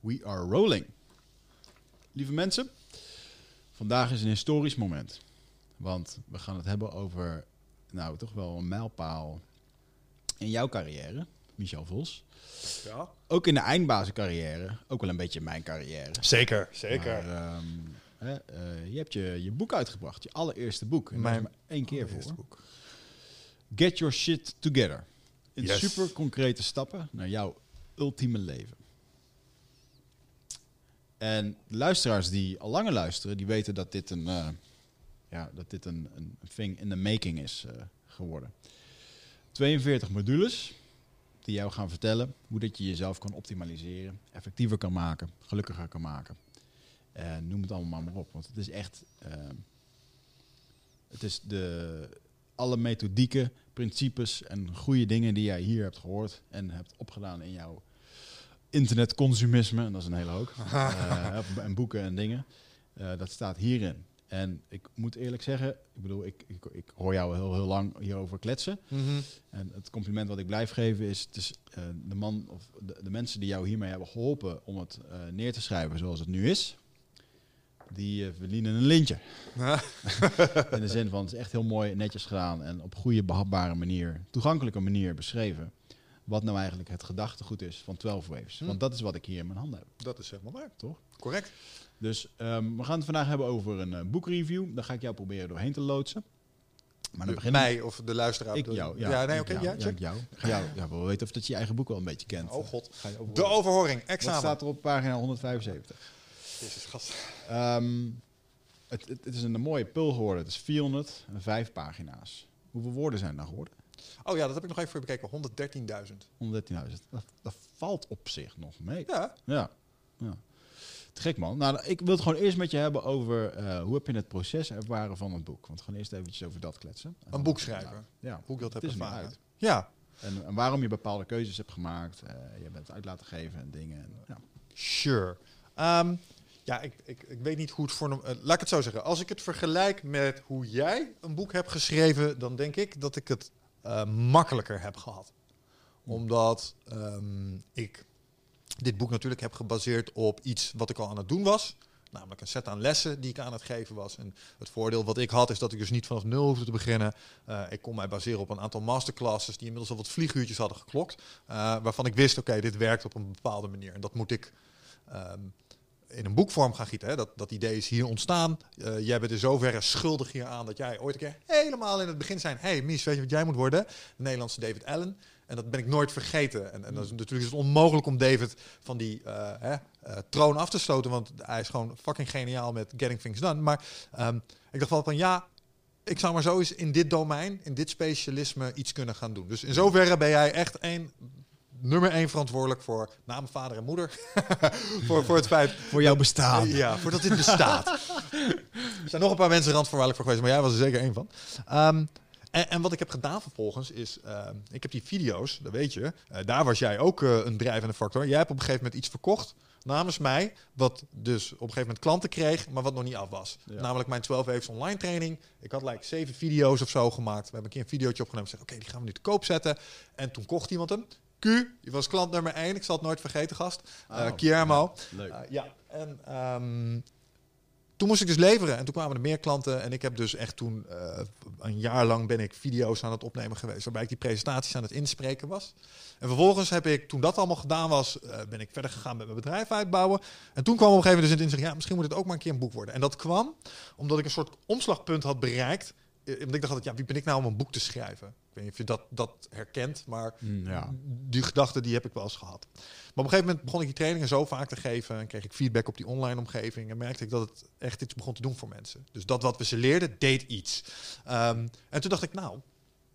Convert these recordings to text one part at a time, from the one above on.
We are rolling. Lieve mensen, vandaag is een historisch moment. Want we gaan het hebben over, nou, toch wel een mijlpaal in jouw carrière, Michel Vos. Ja. Ook in de eindbazencarrière, ook wel een beetje mijn carrière. Zeker, zeker. Maar, ehm, hè, eh, je hebt je, je boek uitgebracht, je allereerste boek. En Mijn daar is maar één keer voor. boek. Get Your Shit Together. In Yes. super concrete stappen naar jouw ultieme leven. En luisteraars die al langer luisteren, die weten dat dit een, eh, ja, dat dit een, een thing in the making is eh, geworden. 42 modules die jou gaan vertellen hoe dat je jezelf kan optimaliseren, effectiever kan maken, gelukkiger kan maken. En noem het allemaal maar op, want het is echt... eh, het is de, alle methodieken, principes en goede dingen die jij hier hebt gehoord en hebt opgedaan in jouw internetconsumisme, en dat is een hele hoop, eh, en boeken en dingen, eh, dat staat hierin. En ik moet eerlijk zeggen, ik bedoel, ik, ik, ik hoor jou heel, heel lang hierover kletsen. Mhm. En het compliment wat ik blijf geven is, het is eh, de man of de, de mensen die jou hiermee hebben geholpen om het neer te schrijven zoals het nu is, die verdienen een lintje. In de zin van, het is echt heel mooi, netjes gedaan en op goede, behapbare manier, toegankelijke manier beschreven. Wat nou eigenlijk het gedachtegoed is van 12 Waves. Hm. Want dat is wat ik hier in mijn handen heb, Dat is helemaal waar. toch? Correct. Dus ehm, we gaan het vandaag hebben over een eh, boekreview. Daar ga ik jou proberen doorheen te loodsen. Maar dan beginnen Mij of de luisteraar. ik jou. Ja, Ja, nee, oké. jou, ja, ja, check. jou. Ja, we weten of dat je je eigen boek wel een beetje kent. Oh god. Ga je De overhoring. Examen. staat er op pagina 175? Jezus, gast. Ehm, het, het, het is een mooie pul geworden. Het is 405 pagina's. Hoeveel woorden zijn er nou geworden? Oh ja, dat heb ik nog even voor je bekeken. 113.000. 113.000. Dat, dat valt op zich nog mee. Ja. Ja. ja. Te gek man. Nou, ik wil het gewoon eerst met je hebben over eh, hoe heb je het proces ervaren van het boek. Want gewoon eerst eventjes over dat kletsen. En Een boek schrijven. Ja. Hoe ik dat Het heb er ervaren. uit. Ja. En, en waarom je bepaalde keuzes hebt gemaakt. eh, je bent uit laten geven en dingen. En, ja. Sure. Ehm, ja, ik, ik, ik weet niet hoe het voor... eh, laat ik het zo zeggen. Als ik het vergelijk met hoe jij een boek hebt geschreven... dan denk ik dat ik het eh, makkelijker heb gehad. Omdat ehm, ik dit boek natuurlijk heb gebaseerd op iets wat ik al aan het doen was. Namelijk een set aan lessen die ik aan het geven was. En het voordeel wat ik had is dat ik dus niet vanaf nul hoefde te beginnen. Eh, ik kon mij baseren op een aantal masterclasses die inmiddels al wat vlieguurtjes hadden geklokt. eh, waarvan ik wist, oké, dit werkt op een bepaalde manier. En dat moet ik ehm, in een boekvorm gaan gieten. Hè. Dat, dat idee is hier ontstaan. Eh, jij bent in zoverre schuldig hieraan dat jij ooit een keer helemaal in het begin zijn... hey Mies, weet je wat jij moet worden? De Nederlandse David Allen. En dat ben ik nooit vergeten. En, en dat is natuurlijk is het onmogelijk om David van die eh, hè, eh, troon af te stoten. Want hij is gewoon fucking geniaal met getting things done. Maar ehm, ik dacht wel van ja, ik zou maar zo eens in dit domein, in dit specialisme iets kunnen gaan doen. Dus in zoverre ben jij echt één, nummer één verantwoordelijk voor naam, vader en moeder. voor, voor het feit Voor jouw bestaan. ja, voordat dit bestaat. er zijn nog een paar mensen randvoorwaardelijk voor geweest, maar jij was er zeker één van. Ehm, en, en wat ik heb gedaan vervolgens is, ehm, ik heb die video's, dat weet je, eh, daar was jij ook eh, een drijvende factor. Jij hebt op een gegeven moment iets verkocht namens mij, wat dus op een gegeven moment klanten kreeg, maar wat nog niet af was. Ja. Namelijk mijn 12 Waves online training. Ik had like zeven video's of zo gemaakt. We hebben een keer een videootje opgenomen en oké, die gaan we nu te koop zetten. En toen kocht iemand hem. Q, die was klant nummer één. Ik zal het nooit vergeten, gast. Eh Oh, Guillermo. Leuk. Uh, ja, en ehm, toen moest ik dus leveren. En toen kwamen er meer klanten. En ik heb dus echt toen eh, een jaar lang ben ik video's aan het opnemen geweest. Waarbij ik die presentaties aan het inspreken was. En vervolgens heb ik, toen dat allemaal gedaan was, eh, ben ik verder gegaan met mijn bedrijf uitbouwen. En toen kwam op een gegeven moment dus in het inzicht, ja, misschien moet het ook maar een keer een boek worden. En dat kwam omdat ik een soort omslagpunt had bereikt. Eh, Want ik dacht altijd, ja, wie ben ik nou om een boek te schrijven? Ik weet niet of je dat, dat herkent, maar Mm, ja. die gedachte die heb ik wel eens gehad. Maar op een gegeven moment begon ik die trainingen zo vaak te geven en kreeg ik feedback op die online omgeving en merkte ik dat het echt iets begon te doen voor mensen. Dus dat wat we ze leerden, deed iets. Ehm, en toen dacht ik, nou,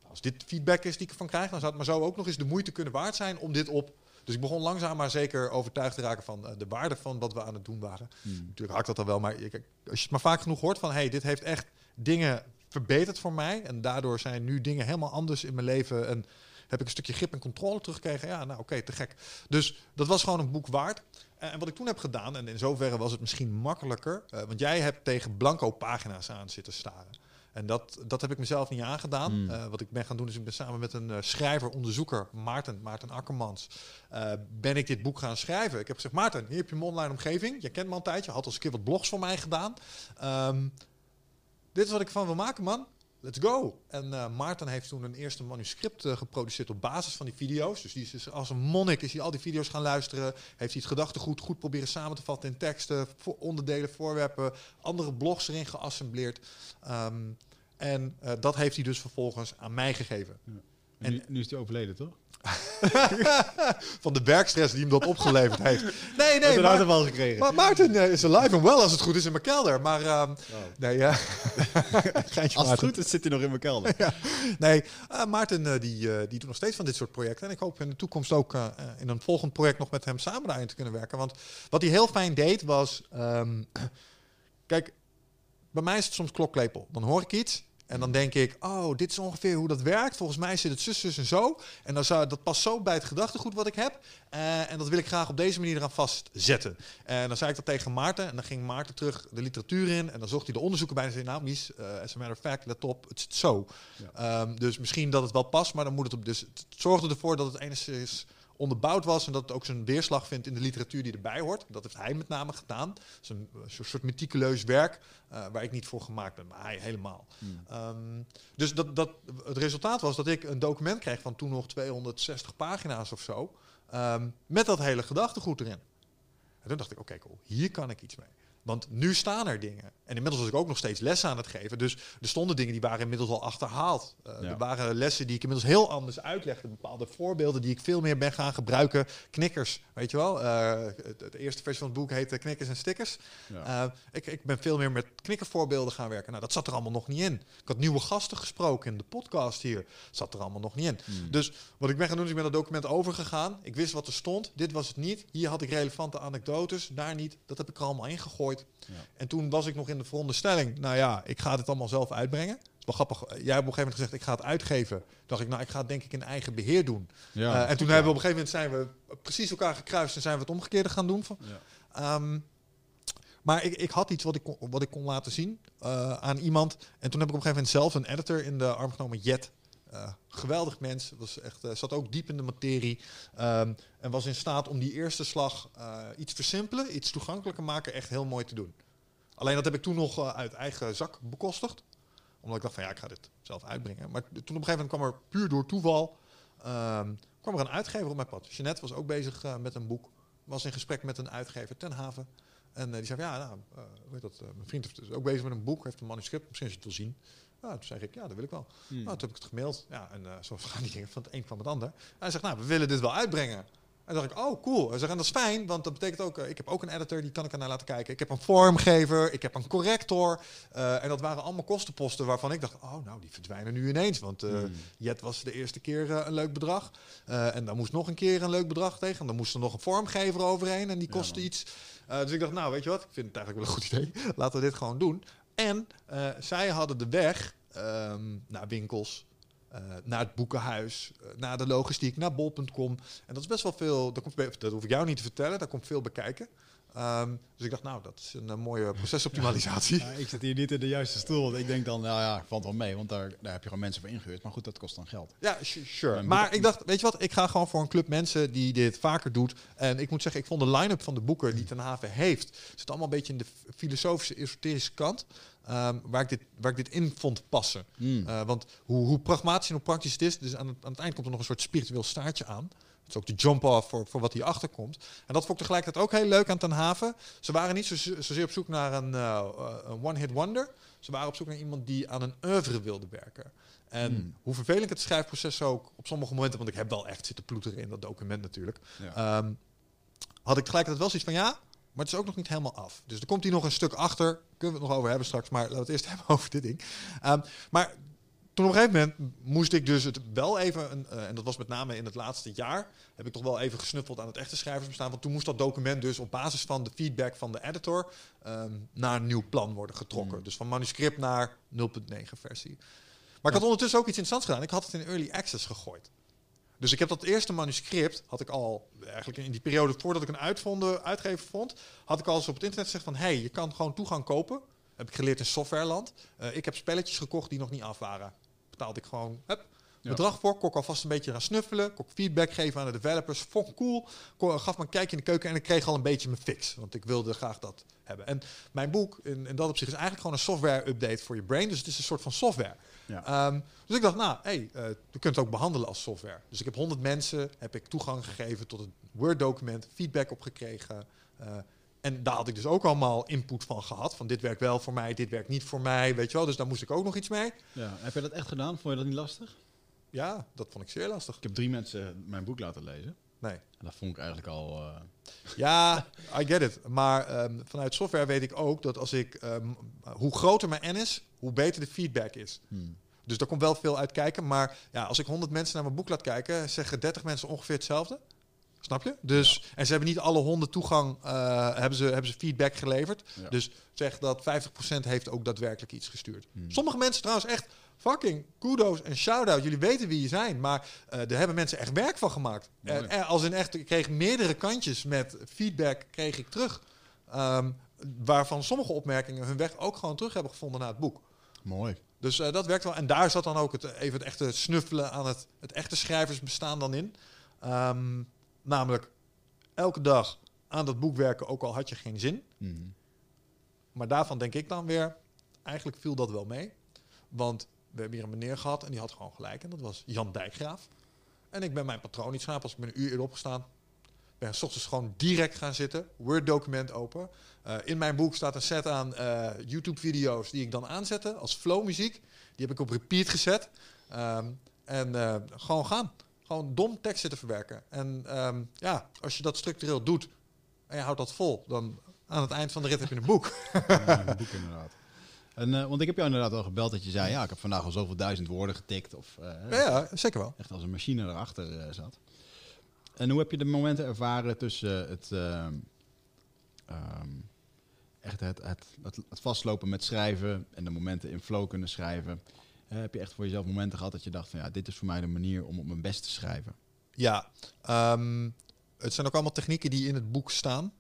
als dit feedback is die ik ervan krijg, dan zou het maar zo ook nog eens de moeite kunnen waard zijn om dit op. Dus ik begon langzaam maar zeker overtuigd te raken van eh, de waarde van wat we aan het doen waren. Mm. Natuurlijk ik dat al wel, maar als je het maar vaak genoeg hoort van, hey, dit heeft echt dingen verbeterd voor mij en daardoor zijn nu dingen helemaal anders in mijn leven en heb ik een stukje grip en controle teruggekregen. Ja, nou oké, te gek. Dus dat was gewoon een boek waard. Eh, En wat ik toen heb gedaan, en in zoverre was het misschien makkelijker, eh, want jij hebt tegen blanco pagina's aan zitten staren. En dat, dat heb ik mezelf niet aangedaan. Hmm. Eh, wat ik ben gaan doen is ik ben samen met een schrijver, onderzoeker, Maarten, Maarten Akkermans, ben ik dit boek gaan schrijven. Ik heb gezegd, Maarten, hier heb je mijn online omgeving. Je kent me al een tijdje, had al eens een keer wat blogs voor mij gedaan. Ehm, dit is wat ik ervan wil maken, man. Let's go. En eh, Maarten heeft toen een eerste manuscript eh, geproduceerd op basis van die video's. Dus die is dus als een monnik is hij al die video's gaan luisteren. Heeft hij het gedachtegoed goed proberen samen te vatten in teksten, voor onderdelen, voorwerpen, andere blogs erin geassembleerd. Ehm, en eh, dat heeft hij dus vervolgens aan mij gegeven. En nu, nu is hij overleden, toch? Van de werkstress die hem dat opgeleverd heeft. Nee, nee, Nee, maar, maar, wel gekregen. maar Maarten eh, is alive en wel als het goed is in mijn kelder. Maar ehm, nee, ja. Geintje Als het goed is, zit hij nog in mijn kelder. Nee, eh, Maarten eh, die, die doet nog steeds van dit soort projecten. En ik hoop in de toekomst ook in een volgend project nog met hem samen daarin te kunnen werken. Want wat hij heel fijn deed was... ehm, kijk, bij mij is het soms klokklepel. Dan hoor ik iets en dan denk ik... Oh, dit is ongeveer hoe dat werkt. Volgens mij zit het zus, zus en zo. En dan zou, dat past zo bij het gedachtegoed wat ik heb. Eh, en dat wil ik graag op deze manier eraan vastzetten. En dan zei ik dat tegen Maarten. En dan ging Maarten terug de literatuur in. En dan zocht hij de onderzoeken bij en zei... Nou, Mies, eh, as a matter of fact, let op, het zit zo. Ehm, dus misschien dat het wel past, maar dan moet het op. Dus het zorgde ervoor dat het enigszins onderbouwd was en dat het ook zijn weerslag vindt in de literatuur die erbij hoort. Dat heeft hij met name gedaan. Het is een soort meticuleus werk eh, waar ik niet voor gemaakt ben, maar hij helemaal. Ehm, dus dat, dat, het resultaat was dat ik een document kreeg van toen nog 260 pagina's of zo, ehm, met dat hele gedachtegoed erin. En toen dacht ik, oké, cool, hier kan ik iets mee. Want nu staan er dingen. En inmiddels was ik ook nog steeds lessen aan het geven. Dus er stonden dingen die waren inmiddels al achterhaald. Eh, Ja. Er waren lessen die ik inmiddels heel anders uitlegde. Bepaalde voorbeelden die ik veel meer ben gaan gebruiken. Knikkers, weet je wel. Eh, het, het eerste versie van het boek heette Knikkers en Stickers. Ja. Eh, ik, ik ben veel meer met knikkervoorbeelden gaan werken. Nou, dat zat er allemaal nog niet in. Ik had nieuwe gasten gesproken in de podcast hier. Zat er allemaal nog niet in. Hmm. Dus wat ik ben gaan doen, is ik ben dat document overgegaan. Ik wist wat er stond. Dit was het niet. Hier had ik relevante anekdotes. Daar niet. Dat heb ik er allemaal ingegooid. Ja. En toen was ik nog in de veronderstelling. Nou ja, ik ga dit allemaal zelf uitbrengen. Het is wel grappig. Jij hebt op een gegeven moment gezegd, ik ga het uitgeven. Toen dacht ik, nou, ik ga het denk ik in eigen beheer doen. Ja, Eh, en toen ja. hebben we op een gegeven moment zijn we precies elkaar gekruist en zijn we het omgekeerde gaan doen. Van, Ja. Ehm, maar ik, ik had iets wat ik kon, wat ik kon laten zien eh, aan iemand. En toen heb ik op een gegeven moment zelf een editor in de arm genomen, Jet. Eh, geweldig mens, was echt, eh, zat ook diep in de materie. ehm, en was in staat om die eerste slag eh, iets versimpelen, iets toegankelijker maken, echt heel mooi te doen. Alleen dat heb ik toen nog uit eigen zak bekostigd. Omdat ik dacht van ja, ik ga dit zelf uitbrengen. Maar toen op een gegeven moment kwam er puur door toeval ehm, kwam er een uitgever op mijn pad. Jeanette was ook bezig met een boek. Was in gesprek met een uitgever ten haven. En die zei ja, nou, heet dat, mijn vriend is ook bezig met een boek, heeft een manuscript, misschien als je het wil zien. Nou, toen zei ik, ja, dat wil ik wel. Hmm. Nou, toen heb ik het gemaild. Ja, en zo gaan die dingen van het een kwam het ander. En hij zegt, nou, we willen dit wel uitbrengen. En dacht ik, oh, cool. Hij zegt, en dat is fijn, want dat betekent ook, eh, ik heb ook een editor, die kan ik ernaar laten kijken. Ik heb een vormgever, ik heb een corrector. eh, en dat waren allemaal kostenposten waarvan ik dacht, oh, nou, die verdwijnen nu ineens. Want Hmm. Jet was de eerste keer een leuk bedrag. En dan moest nog een keer een leuk bedrag tegen. En dan moest er nog een vormgever overheen en die kostte iets. Dus ik dacht, nou, weet je wat, ik vind het eigenlijk wel een goed idee. Laten we dit gewoon doen. En eh, zij hadden de weg ehm, naar winkels, eh, naar het boekenhuis, eh, naar de logistiek, naar bol.com. En dat is best wel veel, komt, dat hoef ik jou niet te vertellen, daar komt veel bekijken. Ehm, dus ik dacht, nou, dat is een eh, mooie procesoptimalisatie. Ja, ik zit hier niet in de juiste stoel. want Ik denk dan, nou ja, valt wel mee, want daar, daar heb je gewoon mensen voor ingehuurd. Maar goed, dat kost dan geld. Ja, su- sure. Maar ik dacht, weet je wat, ik ga gewoon voor een club mensen die dit vaker doet. En ik moet zeggen, ik vond de line-up van de boeken die Ten Haven heeft, zit allemaal een beetje in de filosofische, esoterische kant. ehm, waar, ik dit, waar ik dit in vond passen. Hmm. Eh, want hoe, hoe pragmatisch en hoe praktisch het is, dus aan het, aan het eind komt er nog een soort spiritueel staartje aan. Het is ook de jump-off voor, voor wat hierachter komt. En dat vond ik tegelijkertijd ook heel leuk aan Ten Haven. Ze waren niet zo, zozeer op zoek naar een, eh, eh, een one-hit wonder. Ze waren op zoek naar iemand die aan een oeuvre wilde werken. En Hmm. hoe vervelend het schrijfproces ook op sommige momenten, want ik heb wel echt zitten ploeteren in dat document natuurlijk, Ja. ehm, had ik tegelijkertijd wel zoiets van ja, maar het is ook nog niet helemaal af. Dus er komt hier nog een stuk achter. Kunnen we het nog over hebben straks, maar laten we het eerst hebben over dit ding. Ehm, maar toen op een gegeven moment moest ik dus het wel even, een, eh, en dat was met name in het laatste jaar, heb ik toch wel even gesnuffeld aan het echte schrijversbestaan. Want toen moest dat document dus op basis van de feedback van de editor ehm, naar een nieuw plan worden getrokken. Mm. Dus van manuscript naar 0.9 versie. Maar ik had ondertussen ook iets interessants gedaan. Ik had het in early access gegooid. Dus ik heb dat eerste manuscript, had ik al eigenlijk in die periode voordat ik een uitvonden, uitgever vond, had ik al eens op het internet gezegd van, hey, je kan gewoon toegang kopen. Heb ik geleerd in softwareland. Eh, ik heb spelletjes gekocht die nog niet af waren. Betaalde ik gewoon hup, Ja. bedrag voor. Kon ik alvast een beetje gaan snuffelen. Kon ik feedback geven aan de developers. Vond ik cool. Kon, gaf me een kijkje in de keuken en ik kreeg al een beetje mijn fix. Want ik wilde graag dat hebben. En mijn boek in, in dat opzicht is eigenlijk gewoon een software update voor je brain. Dus het is een soort van software. Ja. Ehm, dus ik dacht, nou, hey, eh, je kunt het ook behandelen als software. Dus ik heb 100 mensen, heb ik toegang gegeven tot het Word-document, feedback op gekregen. Eh, en daar had ik dus ook allemaal input van gehad. Van dit werkt wel voor mij, dit werkt niet voor mij, weet je wel. Dus daar moest ik ook nog iets mee. ja. Heb je dat echt gedaan? Vond je dat niet lastig? Ja, dat vond ik zeer lastig. Ik heb drie mensen mijn boek laten lezen. Nee. En dat vond ik eigenlijk al... eh, Ja, I get it. Maar ehm, vanuit software weet ik ook dat als ik, ehm, hoe groter mijn N is, hoe beter de feedback is. hmm. Dus daar komt wel veel uit kijken. Maar ja, als ik 100 mensen naar mijn boek laat kijken, zeggen 30 mensen ongeveer hetzelfde. Snap je? Dus, En ze hebben niet alle honden toegang, eh, hebben, ze, hebben ze feedback geleverd. Ja. Dus zeg dat 50% heeft ook daadwerkelijk iets gestuurd. Hmm. Sommige mensen trouwens echt fucking kudos en shout-out. Jullie weten wie je zijn. Maar eh daar hebben mensen echt werk van gemaakt. En, eh, als in echt, ik kreeg meerdere kantjes met feedback kreeg ik terug. Ehm, waarvan sommige opmerkingen hun weg ook gewoon terug hebben gevonden naar het boek. Mooi. Dus dat werkt wel. En daar zat dan ook het, even het echte snuffelen aan het, het echte schrijversbestaan dan in. Ehm, namelijk elke dag aan dat boek werken, ook al had je geen zin. Hmm. Maar daarvan denk ik dan weer, eigenlijk viel dat wel mee. Want we hebben hier een meneer gehad en die had gewoon gelijk. En dat was Jan Dijkgraaf. En ik ben mijn patroon niet slapen. Als ik ben een uur eerder opgestaan, ben 's ochtends gewoon direct gaan zitten. Word-document open. Eh, in mijn boek staat een set aan eh, YouTube-video's die ik dan aanzette als flow-muziek. Die heb ik op repeat gezet. Ehm, en eh, gewoon gaan. Gewoon dom tekst zitten verwerken. En ehm, ja, als je dat structureel doet en je houdt dat vol, dan aan het eind van de rit heb je een boek. Ja, een boek inderdaad. En, eh, want ik heb jou inderdaad al gebeld dat je zei, ja, ik heb vandaag al zoveel duizend woorden getikt. Of eh, Ja, ja, zeker wel. echt als een machine erachter eh, zat. En hoe heb je de momenten ervaren tussen het, ehm, ehm, echt het, het, het, het vastlopen met schrijven en de momenten in flow kunnen schrijven? Heb je echt voor jezelf momenten gehad dat je dacht van ja, dit is voor mij de manier om op mijn best te schrijven? Ja, ehm, het zijn ook allemaal technieken die in het boek staan.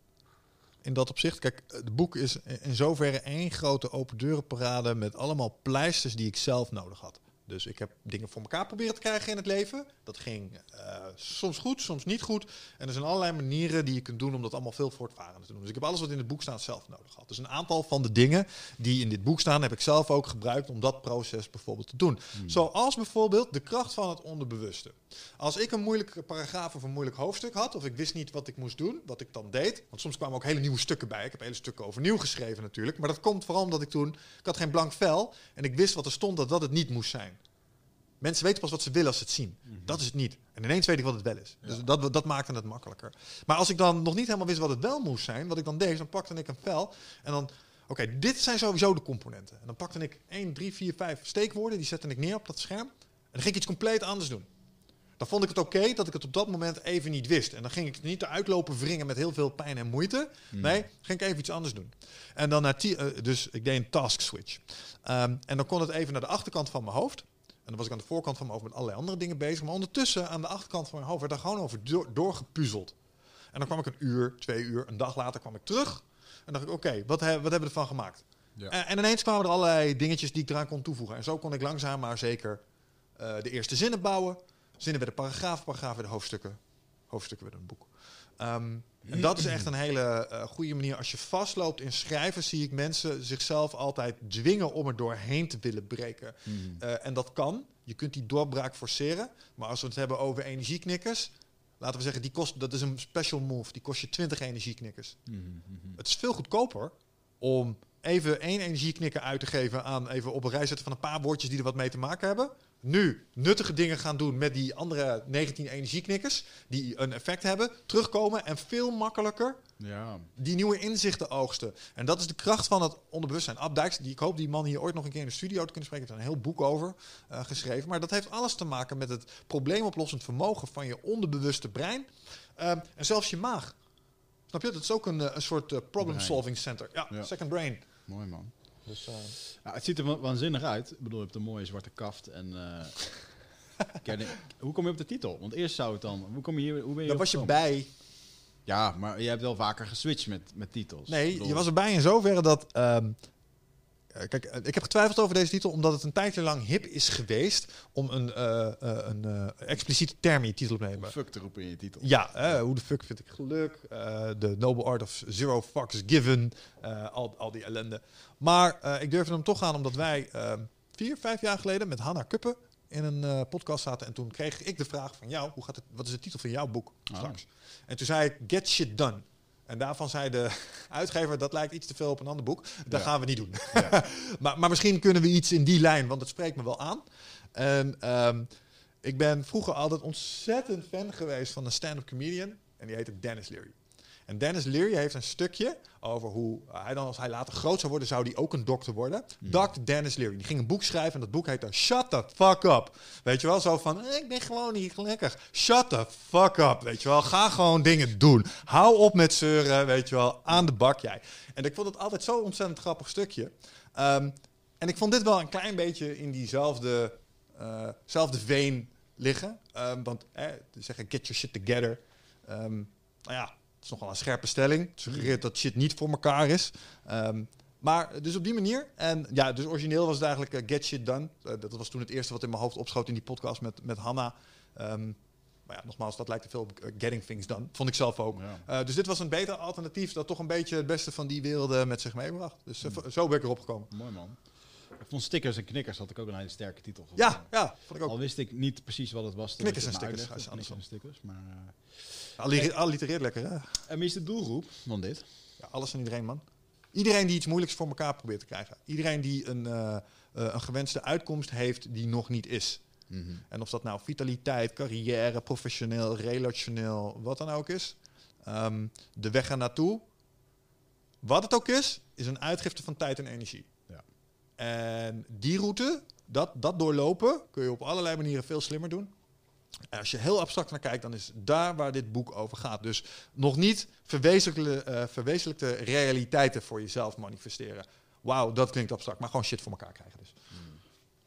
In dat opzicht. Kijk, het boek is in zoverre één grote open deurenparade met allemaal pleisters die ik zelf nodig had. Dus ik heb dingen voor elkaar proberen te krijgen in het leven. Dat ging eh, soms goed, soms niet goed. En er zijn allerlei manieren die je kunt doen om dat allemaal veel voortvarender te doen. Dus ik heb alles wat in het boek staat zelf nodig gehad. Dus een aantal van de dingen die in dit boek staan, heb ik zelf ook gebruikt om dat proces bijvoorbeeld te doen. Zoals bijvoorbeeld de kracht van het onderbewuste. Als ik een moeilijke paragraaf of een moeilijk hoofdstuk had, of ik wist niet wat ik moest doen, wat ik dan deed. Want soms kwamen ook hele nieuwe stukken bij. Ik heb hele stukken overnieuw geschreven natuurlijk. Maar dat komt vooral omdat ik toen, ik had geen blank vel. En ik wist wat er stond, dat dat het niet moest zijn. Mensen weten pas wat ze willen als ze het zien. Dat is het niet. En ineens weet ik wat het wel is. Dus dat, dat maakte het makkelijker. Maar als ik dan nog niet helemaal wist wat het wel moest zijn, wat ik dan deed, dan pakte ik een vel en dan, oké, dit zijn sowieso de componenten. En dan pakte ik 1, 3, 4, 5 steekwoorden, die zette ik neer op dat scherm. En dan ging ik iets compleet anders doen. Dan vond ik het oké dat ik het op dat moment even niet wist. En dan ging ik het niet eruit lopen wringen met heel veel pijn en moeite. Nee, ging ik even iets anders doen. En dan naar eh, dus ik deed een task switch. Ehm, en dan kon het even naar de achterkant van mijn hoofd. En dan was ik aan de voorkant van mijn hoofd met allerlei andere dingen bezig. Maar ondertussen aan de achterkant van mijn hoofd werd daar gewoon over door, doorgepuzzeld. En dan kwam ik een uur, twee uur, een dag later kwam ik terug. En dacht ik, oké, wat, he- wat hebben we ervan gemaakt? Ja. En, en ineens kwamen er allerlei dingetjes die ik eraan kon toevoegen. En zo kon ik langzaam maar zeker eh, de eerste zinnen bouwen. Zinnen werden paragrafen, paragrafen werden hoofdstukken. Hoofdstukken werden een boek. Ehm, en dat is echt een hele eh, goede manier. Als je vastloopt in schrijven, zie ik mensen zichzelf altijd dwingen om er doorheen te willen breken. Hmm. Eh, en dat kan. Je kunt die doorbraak forceren. Maar als we het hebben over energieknikkers, laten we zeggen, die kost, dat is een special move. Die kost je 20 energieknikkers. Mhm, mhm. Het is veel goedkoper om even één energieknikker uit te geven aan even op een rij zetten van een paar woordjes die er wat mee te maken hebben. Nu nuttige dingen gaan doen met die andere 19 energieknikkers die een effect hebben, terugkomen en veel makkelijker Ja, die nieuwe inzichten oogsten. En dat is de kracht van het onderbewustzijn. Ab Dijks, die, ik hoop die man hier ooit nog een keer in de studio te kunnen spreken. heeft er een heel boek over eh, geschreven. Maar dat heeft alles te maken met het probleemoplossend vermogen van je onderbewuste brein. Ehm, en zelfs je maag. Snap je? Dat is ook een, eh, een soort eh, problem solving center. Ja, Ja. second brain. Mooi man. Dus, het ziet er wa- waanzinnig uit. Ik bedoel, je hebt een mooie zwarte kaft. En, eh, hoe kom je op de titel? Want eerst zou het dan... Hoe, kom je hier, hoe ben je daar was je bij. Ja, maar je hebt wel vaker geswitcht met, met titels. Nee, bedoel, je was erbij in zoverre dat... ehm, eh, kijk, eh, ik heb getwijfeld over deze titel omdat het een tijdje lang hip is geweest om een, eh, eh, een eh, expliciete term in je titel te nemen. Fuck te roepen in je titel. Ja, eh, hoe de fuck vind ik geluk? eh, De Noble Art of Zero Fucks Given. eh, al, al die ellende. Maar eh, ik durfde hem toch aan omdat wij eh, vier, vijf jaar geleden met Hanna Kuppen in een eh, podcast zaten. En toen kreeg ik de vraag van jou, hoe gaat het, wat is de titel van jouw boek Oh. straks? En toen zei ik, Get Shit Done. En daarvan zei de uitgever, dat lijkt iets te veel op een ander boek. Dat Ja. gaan we niet doen. Ja. maar, maar misschien kunnen we iets in die lijn, want het spreekt me wel aan. En ehm, ik ben vroeger altijd ontzettend fan geweest van een stand-up comedian. En die heette Dennis Leary. En Dennis Leary heeft een stukje over hoe hij dan, als hij later groot zou worden, zou hij ook een dokter worden. Dr. Dennis Leary. Die ging een boek schrijven en dat boek heette Shut the fuck up. Weet je wel, zo van, eh, ik ben gewoon niet gelukkig. Shut the fuck up, weet je wel. Ga gewoon dingen doen. Hou op met zeuren, weet je wel. Aan de bak jij. En ik vond het altijd zo'n ontzettend grappig stukje. Ehm, en ik vond dit wel een klein beetje in diezelfde eh, zelfde veen liggen. Ehm, want eh, te zeggen, get your shit together. Ehm, nou ja, is nogal een scherpe stelling. Het suggereert dat shit niet voor elkaar is. Ehm, maar dus op die manier. En ja, dus origineel was het eigenlijk eh, get shit done. Eh, dat was toen het eerste wat in mijn hoofd opschoot in die podcast met, met Hanna. Ehm, maar ja, nogmaals, dat lijkt te veel op eh, getting things done. Vond ik zelf ook. Ja. Dus dit was een beter alternatief dat toch een beetje het beste van die werelden met zich meebracht. Dus v- zo ben ik erop gekomen. Mooi man. Ik vond stickers en knikkers had ik ook een hele sterke titel. Ja, ja, vond ik ook. Al wist ik niet precies wat het was. Knikkers ik en stickers, uitlegde. Knikkers en stickers. Maar, eh, Allitereert, lekker, hè? en wie is de doelgroep van dit? Ja, alles en iedereen, man. Iedereen die iets moeilijks voor elkaar probeert te krijgen. Iedereen die een, eh, eh, een gewenste uitkomst heeft die nog niet is. En of dat nou vitaliteit, carrière, professioneel, relationeel, wat dan ook is. Ehm, de weg er naartoe, wat het ook is, is een uitgifte van tijd en energie. Ja. En die route, dat, dat doorlopen, kun je op allerlei manieren veel slimmer doen. En als je heel abstract naar kijkt, dan is daar waar dit boek over gaat. Dus nog niet eh, verwezenlijkte realiteiten voor jezelf manifesteren. Wauw, dat klinkt abstract, maar gewoon shit voor elkaar krijgen dus.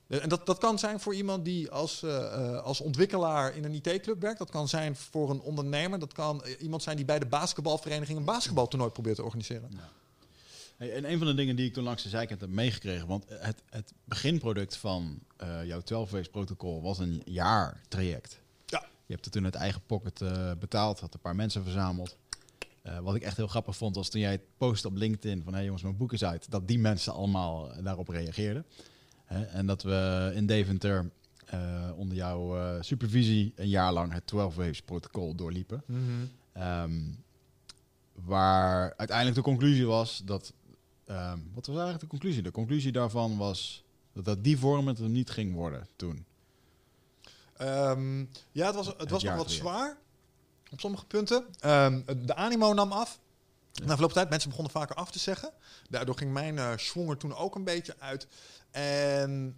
Eh, En dat, dat kan zijn voor iemand die als, eh, als ontwikkelaar in een IT-club werkt. Dat kan zijn voor een ondernemer. Dat kan iemand zijn die bij de basketbalvereniging een basketbaltoernooi probeert te organiseren. Hey, en een van de dingen die ik toen langs de zijkant heb meegekregen, want het, het beginproduct van eh, jouw 12 protocol was een jaartraject. Ja. Je hebt het toen uit eigen pocket eh, betaald, had een paar mensen verzameld. Eh, wat ik echt heel grappig vond, was toen jij het post op LinkedIn van hé hey jongens, mijn boek is uit, dat die mensen allemaal daarop reageerden. Hè, en dat we in Deventer onder jouw supervisie een jaar lang het 12 Waves protocol doorliepen. Ehm, waar uiteindelijk de conclusie was dat. Ehm, wat was eigenlijk de conclusie? De conclusie daarvan was dat, dat die vorm het hem niet ging worden toen. Ehm, ja, het was, het was nog wat zwaar op sommige punten. Ehm, de animo nam af. Na verloop van tijd, mensen begonnen vaker af te zeggen. Daardoor ging mijn eh schwung er toen ook een beetje uit. En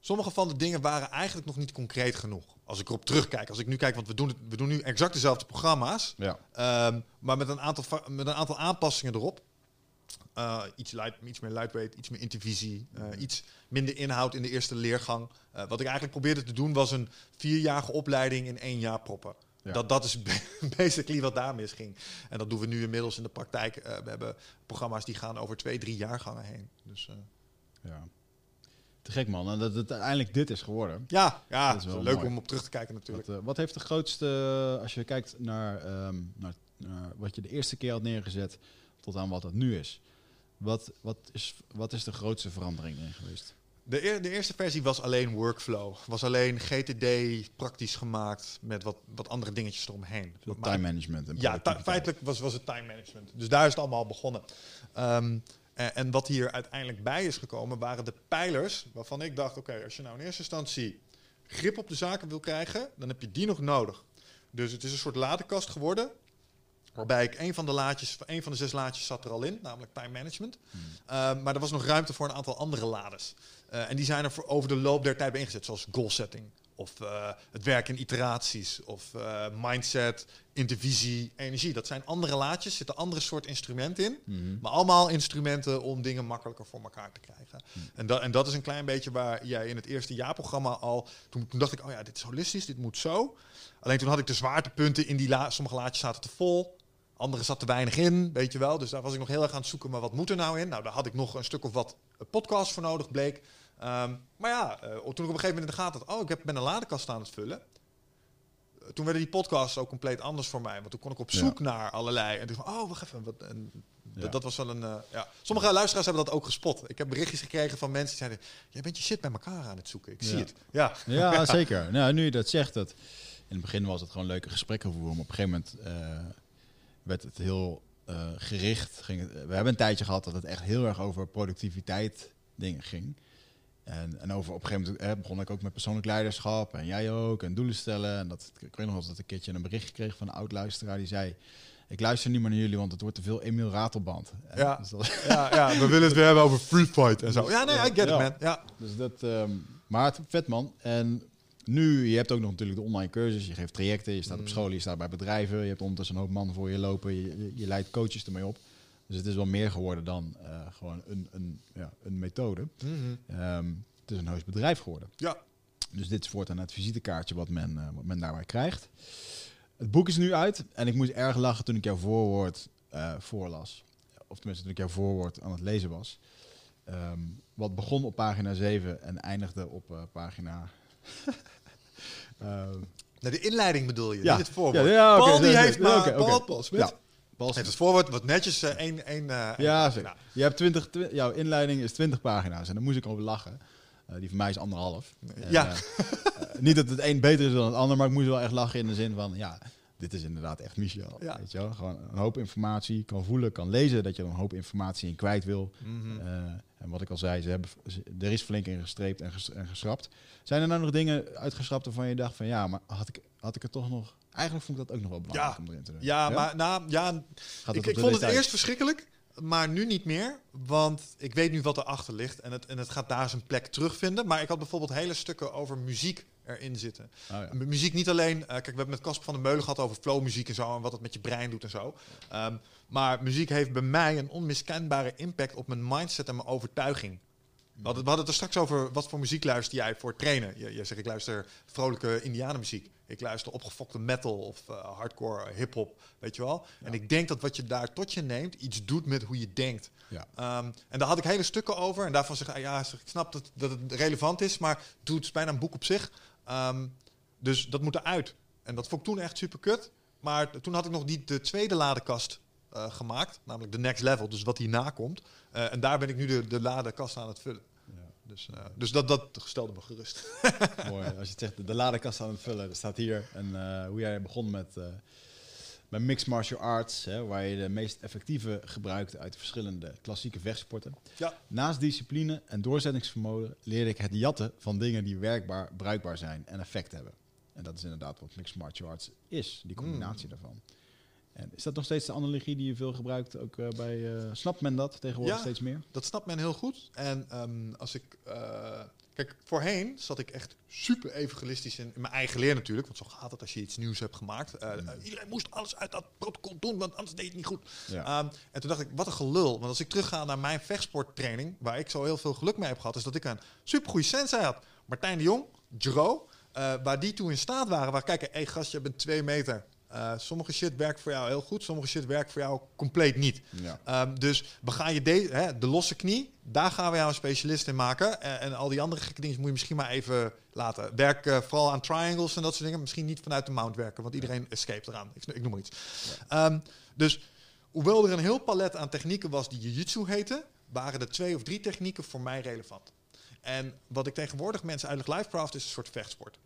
sommige van de dingen waren eigenlijk nog niet concreet genoeg. Als ik erop terugkijk. Als ik nu kijk, want we doen, het, we doen nu exact dezelfde programma's. Ja. Ehm, maar met een, aantal, met een aantal aanpassingen erop. Eh, iets, light, iets meer lightweight, iets meer intervisie, eh, iets minder inhoud in de eerste leergang. Eh, wat ik eigenlijk probeerde te doen was een vierjarige opleiding in één jaar proppen. Ja. Dat, dat is basically wat daar misging. En dat doen we nu inmiddels in de praktijk. We hebben programma's die gaan over twee, drie jaargangen heen. Dus ja. Te gek man. En dat het uiteindelijk dit is geworden. ja, ja Dat is wel leuk mooi. om op terug te kijken natuurlijk. Wat, eh, wat heeft de grootste, als je kijkt naar, ehm, naar, naar wat je de eerste keer had neergezet tot aan wat het nu is. Wat, wat, is, wat is de grootste verandering in geweest? De, eer- de eerste versie was alleen workflow. Was alleen GTD praktisch gemaakt met wat, wat andere dingetjes eromheen. Veel time management en Ja, feitelijk was, was het time management. Dus daar is het allemaal begonnen. Ehm, en, en wat hier uiteindelijk bij is gekomen, waren de pijlers waarvan ik dacht: oké, als je nou in eerste instantie grip op de zaken wil krijgen, dan heb je die nog nodig. Dus het is een soort ladekast geworden. Waarbij ik een van de laadjes, een van de zes laadjes zat er al in, namelijk time management. Ehm, maar er was nog ruimte voor een aantal andere lades. Eh, en die zijn er voor over de loop der tijd bij ingezet, zoals goal setting. Of eh, het werken in iteraties. Of eh, mindset, intervisie, energie. Dat zijn andere laadjes, zitten andere soort instrumenten in. Mhm. Maar allemaal instrumenten om dingen makkelijker voor elkaar te krijgen. En, dat, en dat is een klein beetje waar jij in het eerste jaarprogramma al... Toen, toen dacht ik, oh ja, dit is holistisch, dit moet zo. Alleen toen had ik de zwaartepunten in die la sommige laadjes zaten te vol. andere zat te weinig in, weet je wel. Dus daar was ik nog heel erg aan het zoeken, maar wat moet er nou in? Nou, daar had ik nog een stuk of wat podcast voor nodig, bleek. Ehm, maar ja, uh, toen ik op een gegeven moment in de gaten had, oh, ik heb, ben een ladekast aan het vullen. Uh, toen werden die podcasts ook compleet anders voor mij. Want toen kon ik op zoek ja. naar allerlei. En toen van, oh, wacht even. Wat, en ja. dat was wel een. Uh, ja. Sommige luisteraars hebben dat ook gespot. Ik heb berichtjes gekregen van mensen die zeiden: Jij bent je shit bij elkaar aan het zoeken. Ik zie het. Ja, ja zeker. Nou, nu je dat zegt, dat in het begin was het gewoon leuke gesprekken voeren. Maar op een gegeven moment werd het heel gericht. Ging het, we hebben een tijdje gehad dat het echt heel erg over productiviteit dingen ging. En, en over op een gegeven moment begon ik ook met persoonlijk leiderschap. En jij ook. En doelen stellen. En dat, ik weet nog wel dat ik een keertje een bericht kreeg van een oud luisteraar. Die zei, ik luister niet meer naar jullie, want het wordt te veel Emil Ratelband. Ja, dus dat, ja, ja, we willen het weer hebben over free fight en zo. Ja, nee, I get ja. it, man. Ja. Dus dat, um, maar vet man. En nu, je hebt ook nog natuurlijk de online cursus. Je geeft trajecten, je staat op school, je staat bij bedrijven. Je hebt ondertussen een hoop mannen voor je lopen. Je, je, je leidt coaches ermee op. Dus het is wel meer geworden dan uh, gewoon een, een, ja, een methode. Mm -hmm. um, het is een heus bedrijf geworden. Ja. Dus dit is voortaan het visitekaartje wat men, uh, wat men daarbij krijgt. Het boek is nu uit en ik moest erg lachen toen ik jouw voorwoord uh, voorlas. Of tenminste toen ik jouw voorwoord aan het lezen was. Um, wat begon op pagina 7 en eindigde op pagina... um, nou, de inleiding bedoel je, ja. niet het voorwoord. Ja, ja, okay, Paul die heeft maar... okay, Paul, Paul Smit. Het voorwoord wat netjes uh, één, één, uh, ja, pagina. Je hebt 20, tw jouw inleiding is 20 pagina's en daar moest ik over lachen. Uh, die van mij is anderhalf. Ja. Niet dat het een beter is dan het ander, maar ik moest wel echt lachen in de zin van, ja, dit is inderdaad echt Michel. Ja. Weet je wel? Gewoon een hoop informatie, kan voelen, kan lezen dat je er een hoop informatie in kwijt wil. Mm -hmm. En wat ik al zei, ze hebben, er is flink in gestreept en, ges, en geschrapt. Zijn er nou nog dingen uitgeschrapt waarvan je dacht van, ja, maar had ik, had ik er toch nog Eigenlijk vond ik dat ook nog wel belangrijk ja, om erin te doen. Ja, ja? maar nou, ja, ik, ik vond het eerst verschrikkelijk, maar nu niet meer. Want ik weet nu wat erachter ligt en het, en het gaat daar zijn plek terugvinden. Maar ik had bijvoorbeeld hele stukken over muziek erin zitten. Oh, ja. Muziek niet alleen... Uh, kijk, we hebben met Casper van der Meulen gehad over flowmuziek en zo... en wat het met je brein doet en zo. Um, maar muziek heeft bij mij een onmiskenbare impact op mijn mindset en mijn overtuiging. We hadden, we hadden het er straks over wat voor muziek luister jij voor trainen. Je, je zegt, ik luister vrolijke indianenmuziek. Ik luister opgefokte metal of uh, hardcore hip-hop, weet je wel. Ja. En ik denk dat wat je daar tot je neemt, iets doet met hoe je denkt. Ja. Um, en daar had ik hele stukken over. En daarvan zeg ik, ah, ja, ik snap dat, dat het relevant is, maar doe het bijna een boek op zich. Um, dus dat moet eruit. En dat vond ik toen echt super kut. Maar toen had ik nog die, de tweede ladekast uh, gemaakt, namelijk de next level, dus wat hierna komt. Uh, en daar ben ik nu de, de aan het vullen. Dus, uh, dus dat, dat stelde me gerust. Mooi. Als je zegt de ladekast aan het vullen, er staat hier en hoe jij begon met, met mixed martial arts, hè, waar je de meest effectieve gebruikt uit verschillende klassieke vechtsporten. Ja. Naast discipline en doorzettingsvermogen leerde ik het jatten van dingen die werkbaar, bruikbaar zijn en effect hebben. En dat is inderdaad wat mixed martial arts is, die combinatie mm. daarvan. En is dat nog steeds de analogie die je veel gebruikt? Ook uh, bij, uh, snapt men dat tegenwoordig ja, steeds meer? dat snapt men heel goed. En um, als ik... Uh, kijk, voorheen zat ik echt super evangelistisch in, in, mijn eigen leer natuurlijk. Want zo gaat het als je iets nieuws hebt gemaakt. Mm. iedereen moest alles uit dat protocol doen, want anders deed het niet goed. Ja. Um, en toen dacht ik, wat een gelul. Want als ik terugga naar mijn vechtsporttraining... waar ik zo heel veel geluk mee heb gehad... is dat ik een supergoeie sensei had. Martijn de Jong, Jero... waar die toe in staat waren... waar kijk, hé hey, gast, je bent twee meter... Uh, sommige shit werkt voor jou heel goed, sommige shit werkt voor jou compleet niet. Ja. Um, dus we gaan je de, hè, de losse knie, daar gaan we jou een specialist in maken. En, en al die andere gekke dingen moet je misschien maar even laten. Werk uh, vooral aan triangles en dat soort dingen. Misschien niet vanuit de mount werken, want iedereen escaped eraan. Ik, ik noem maar iets. Ja. Um, dus hoewel er een heel palet aan technieken was die jiu-jitsu heten, waren er twee of drie technieken voor mij relevant. En wat ik tegenwoordig mensen uitleg Lifecraft is een soort vechtsport.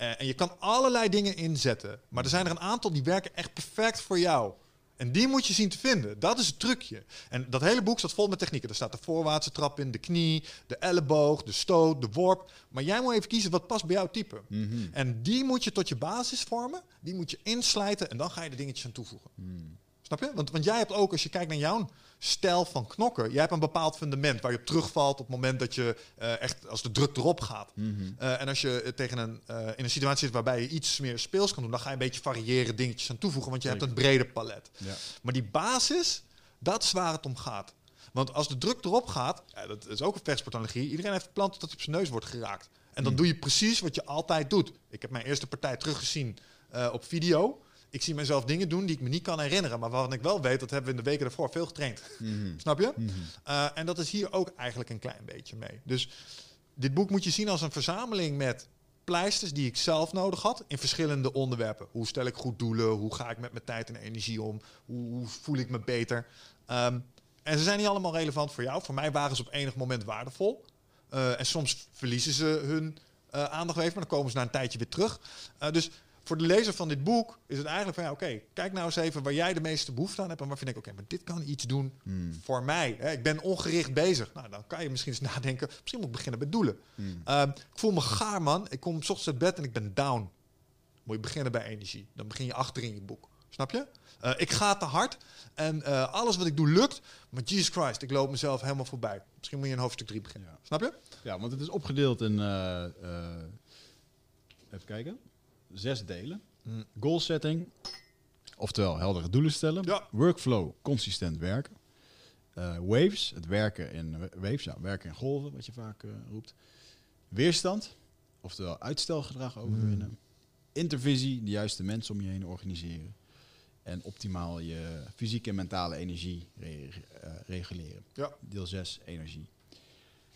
Uh, en je kan allerlei dingen inzetten. Maar er zijn er een aantal die werken echt perfect voor jou. En die moet je zien te vinden. Dat is het trucje. En dat hele boek staat vol met technieken. Er staat de voorwaartse trap in, de knie, de elleboog, de stoot, de worp. Maar jij moet even kiezen wat past bij jouw type. Mm -hmm. En die moet je tot je basis vormen. Die moet je inslijten en dan ga je de dingetjes aan toevoegen. Mm. Snap je? Want, want jij hebt ook, als je kijkt naar jouw stijl van knokken, jij hebt een bepaald fundament waar je op terugvalt op het moment dat je uh, echt, als de druk erop gaat. Mm -hmm. uh, en als je uh, tegen een, in een situatie zit waarbij je iets meer speels kan doen, dan ga je een beetje variëren, dingetjes aan toevoegen, want je Zeker. hebt een brede palet. Ja. Maar die basis, dat is waar het om gaat. Want als de druk erop gaat, ja, dat is ook een vechtsportanalogie, iedereen heeft gepland dat hij op zijn neus wordt geraakt. En dan Mm. doe je precies wat je altijd doet. Ik heb mijn eerste partij teruggezien op video. Ik zie mezelf dingen doen die ik me niet kan herinneren. Maar waarvan ik wel weet, dat hebben we in de weken daarvoor veel getraind. Mhm. Snap je? Mhm. Uh, en dat is hier ook eigenlijk een klein beetje mee. Dus dit boek moet je zien als een verzameling met pleisters die ik zelf nodig had in verschillende onderwerpen. Hoe stel ik goed doelen? Hoe ga ik met mijn tijd en energie om? Hoe, hoe voel ik me beter? Um, en ze zijn niet allemaal relevant voor jou. Voor mij waren ze op enig moment waardevol. Uh, en soms verliezen ze hun uh, aandacht even, maar dan komen ze na een tijdje weer terug. Uh, dus voor de lezer van dit boek is het eigenlijk van ja, oké, kijk nou eens even waar jij de meeste behoefte aan hebt en waar vind ik, oké, maar dit kan iets doen Hmm. voor mij. Hè? Ik ben ongericht bezig. Nou, dan kan je misschien eens nadenken, misschien moet ik beginnen met doelen. Hmm. Um, ik voel me gaar, man. Ik kom s ochtends uit bed en ik ben down. Moet je beginnen bij energie. Dan begin je achter in je boek. Snap je? Uh, ik ga te hard en uh, alles wat ik doe lukt. Maar Jesus Christ, ik loop mezelf helemaal voorbij. Misschien moet je in hoofdstuk 3 beginnen. Ja. Snap je? Ja, want het is opgedeeld in, uh, even kijken, zes delen. Mm. Goal setting, oftewel heldere doelen stellen. Ja. Workflow, consistent werken. Uh, waves, het werken in waves, ja, werken in golven, wat je vaak uh, roept. Weerstand, oftewel uitstelgedrag overwinnen. Mm. Intervisie, de juiste mensen om je heen organiseren. En optimaal je fysieke en mentale energie re uh, reguleren. Ja. Deel 6, energie.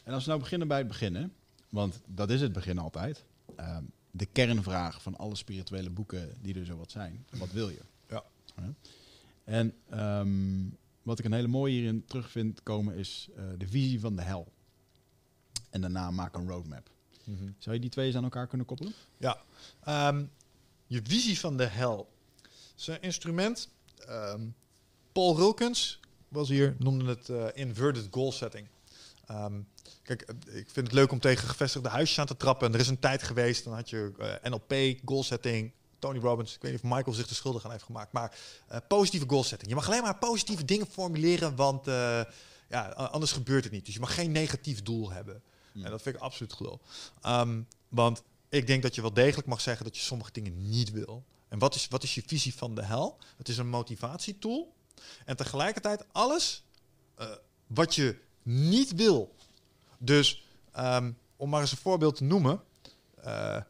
En als we nou beginnen bij het beginnen, want dat is het begin altijd. Uh, de kernvraag van alle spirituele boeken die er zo wat zijn. Wat wil je? Ja. En um, wat ik een hele mooie hierin terug vind komen is uh, de visie van de hel. En daarna maak een roadmap. Mm -hmm. Zou je die twee eens aan elkaar kunnen koppelen? Ja. Um, je visie van de hel. Zijn instrument. Um, Paul Rulkens was hier, noemde het uh, inverted goal setting. Um, kijk, ik vind het leuk om tegen gevestigde huisjes aan te trappen. En er is een tijd geweest, dan had je uh, NLP, goal setting, Tony Robbins. Ik weet niet of Michael zich de schuldig aan heeft gemaakt. Maar uh, positieve goal setting. Je mag alleen maar positieve dingen formuleren, want ja, anders gebeurt het niet. Dus je mag geen negatief doel hebben. Hmm. En dat vind ik absoluut gelul. Um, want ik denk dat je wel degelijk mag zeggen dat je sommige dingen niet wil. En wat is, wat is je visie van de hel? Het is een motivatietool. En tegelijkertijd alles wat je niet wil. Dus um, om maar eens een voorbeeld te noemen. Uh,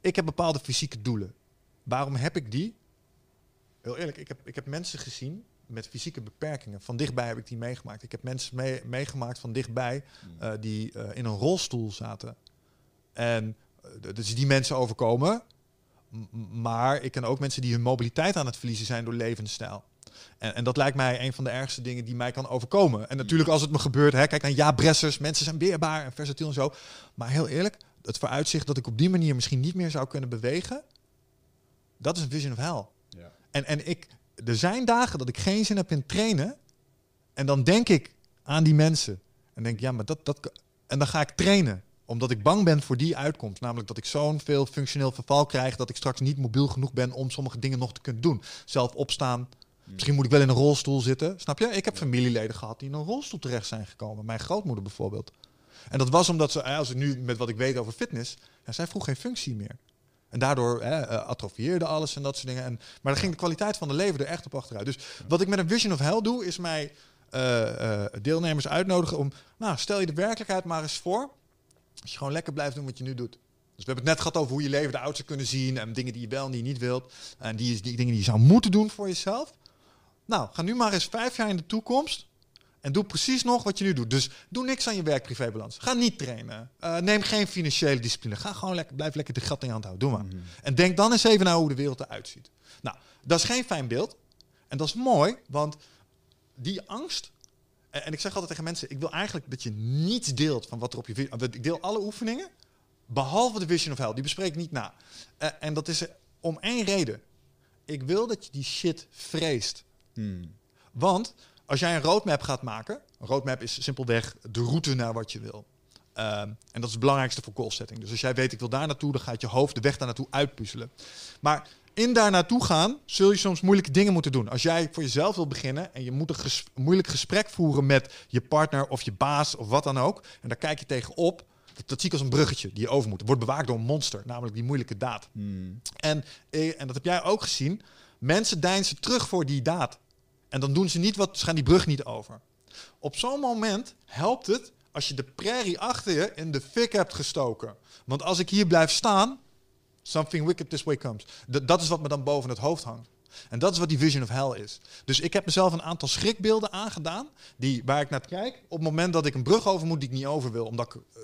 ik heb bepaalde fysieke doelen. Waarom heb ik die? Heel eerlijk, ik heb, ik heb mensen gezien met fysieke beperkingen. Van dichtbij heb ik die meegemaakt. Ik heb mensen mee, meegemaakt van dichtbij uh, die in een rolstoel zaten. En dus die mensen overkomen. Maar ik ken ook mensen die hun mobiliteit aan het verliezen zijn door levensstijl. En, en, dat lijkt mij een van de ergste dingen die mij kan overkomen. En natuurlijk als het me gebeurt, hè, kijk naar ja, Bressers, mensen zijn weerbaar en versatiel en zo. Maar heel eerlijk, het vooruitzicht dat ik op die manier misschien niet meer zou kunnen bewegen, dat is een vision of hell. Ja. En, en ik, er zijn dagen dat ik geen zin heb in trainen. En dan denk ik aan die mensen. En denk, ja, maar dat, dat. En dan ga ik trainen omdat ik bang ben voor die uitkomst. Namelijk dat ik zo'n veel functioneel verval krijg dat ik straks niet mobiel genoeg ben om sommige dingen nog te kunnen doen. Zelf opstaan. Misschien moet ik wel in een rolstoel zitten. Snap je? Ik heb familieleden gehad die in een rolstoel terecht zijn gekomen. Mijn grootmoeder bijvoorbeeld. En dat was omdat ze, als ik nu met wat ik weet over fitness, ja, zij vroeg geen functie meer. En daardoor hè, uh, atrofieerde alles en dat soort dingen. En, maar dan ging de kwaliteit van de leven er echt op achteruit. Dus wat ik met een Vision of Hell doe, is mij deelnemers uitnodigen om, nou, stel je de werkelijkheid maar eens voor. Als je gewoon lekker blijft doen wat je nu doet. Dus we hebben het net gehad over hoe je leven eruit zou kunnen zien. En dingen die je wel en die je niet wilt. En die, die dingen die je zou moeten doen voor jezelf. Nou, ga nu maar eens vijf jaar in de toekomst. En doe precies nog wat je nu doet. Dus doe niks aan je werk-privébalans. Ga niet trainen. Uh, neem geen financiële discipline. Ga gewoon lekker, blijf lekker de gat in je hand houden. Doe maar. Mm -hmm. En denk dan eens even naar hoe de wereld eruit ziet. Nou, dat is geen fijn beeld. En dat is mooi, want die angst en ik zeg altijd tegen mensen, ik wil eigenlijk dat je niets deelt van wat er op je... Ik deel alle oefeningen, behalve de Vision of Hell. Die bespreek ik niet na. Uh, en dat is om één reden. Ik wil dat je die shit vreest. Hmm. Want als jij een roadmap gaat maken... Een roadmap is simpelweg de route naar wat je wil. Uh, en dat is het belangrijkste voor goal setting. Dus als jij weet, ik wil daar naartoe... dan gaat je hoofd de weg daar naartoe uitpuzzelen. Maar in daar naartoe gaan, zul je soms moeilijke dingen moeten doen. Als jij voor jezelf wil beginnen en je moet een ges moeilijk gesprek voeren met je partner of je baas of wat dan ook, en daar kijk je tegenop, dat, dat zie ik als een bruggetje die je over moet. Wordt bewaakt door een monster, namelijk die moeilijke daad. Hmm. En, eh, en dat heb jij ook gezien. Mensen deinzen terug voor die daad. En dan doen ze niet wat, ze gaan die brug niet over. Op zo'n moment helpt het als je de prairie achter je in de fik hebt gestoken. Want als ik hier blijf staan, Something wicked this way comes. D- dat is wat me dan boven het hoofd hangt. En dat is wat die vision of hell is. Dus ik heb mezelf een aantal schrikbeelden aangedaan, die, waar ik naar kijk op het moment dat ik een brug over moet die ik niet over wil, omdat ik eh,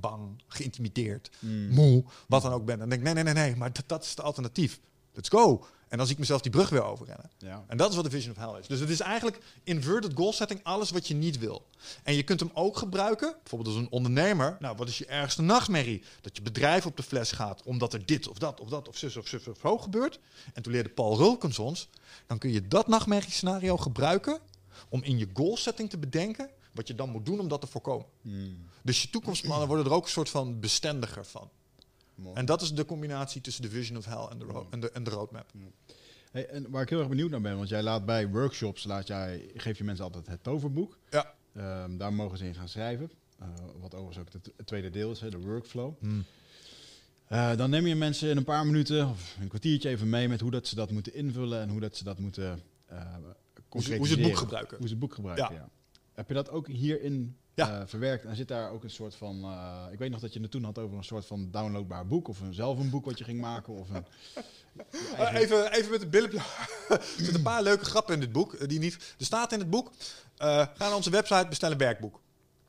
bang, geïntimideerd, moe, wat dan ook ben. Dan denk ik, nee, nee, nee, nee, maar dat, dat is het alternatief. Let's go. En dan zie ik mezelf die brug weer overrennen. Ja. En dat is wat de vision of hell is. Dus het is eigenlijk inverted goal setting, alles wat je niet wil. En je kunt hem ook gebruiken, bijvoorbeeld als een ondernemer. Nou, wat is je ergste nachtmerrie? Dat je bedrijf op de fles gaat, omdat er dit of dat of dat of zus of zus of zo gebeurt. En toen leerde Paul Rulkens ons, dan kun je dat nachtmerriescenario gebruiken om in je goal setting te bedenken wat je dan moet doen om dat te voorkomen. Dus je toekomstplannen worden er ook een soort van bestendiger van. Mooi. En dat is de combinatie tussen de vision of hell en de, ro- en de, en de roadmap. Hey, en waar ik heel erg benieuwd naar ben, want jij laat bij workshops, laat jij, geef je mensen altijd het toverboek. Ja. Ehm, daar mogen ze in gaan schrijven. Eh, wat overigens ook het, tweede deel is, hè, de workflow. Hmm. Eh, dan neem je mensen in een paar minuten of een kwartiertje even mee met hoe dat ze dat moeten invullen en hoe dat ze dat moeten uh, Hoe ze, hoe ze het boek gebruiken. Hoe ze het boek gebruiken, Ja. ja. Heb je dat ook hierin Ja. eh, verwerkt? En zit daar ook een soort van... eh, ik weet nog dat je het toen had over een soort van downloadbaar boek... of een, zelf een boek wat je ging maken of een... Eh, even, even met de billen. er zitten een paar leuke grappen in dit boek. Die niet. Er staat in het boek. ga naar onze website, bestel een werkboek.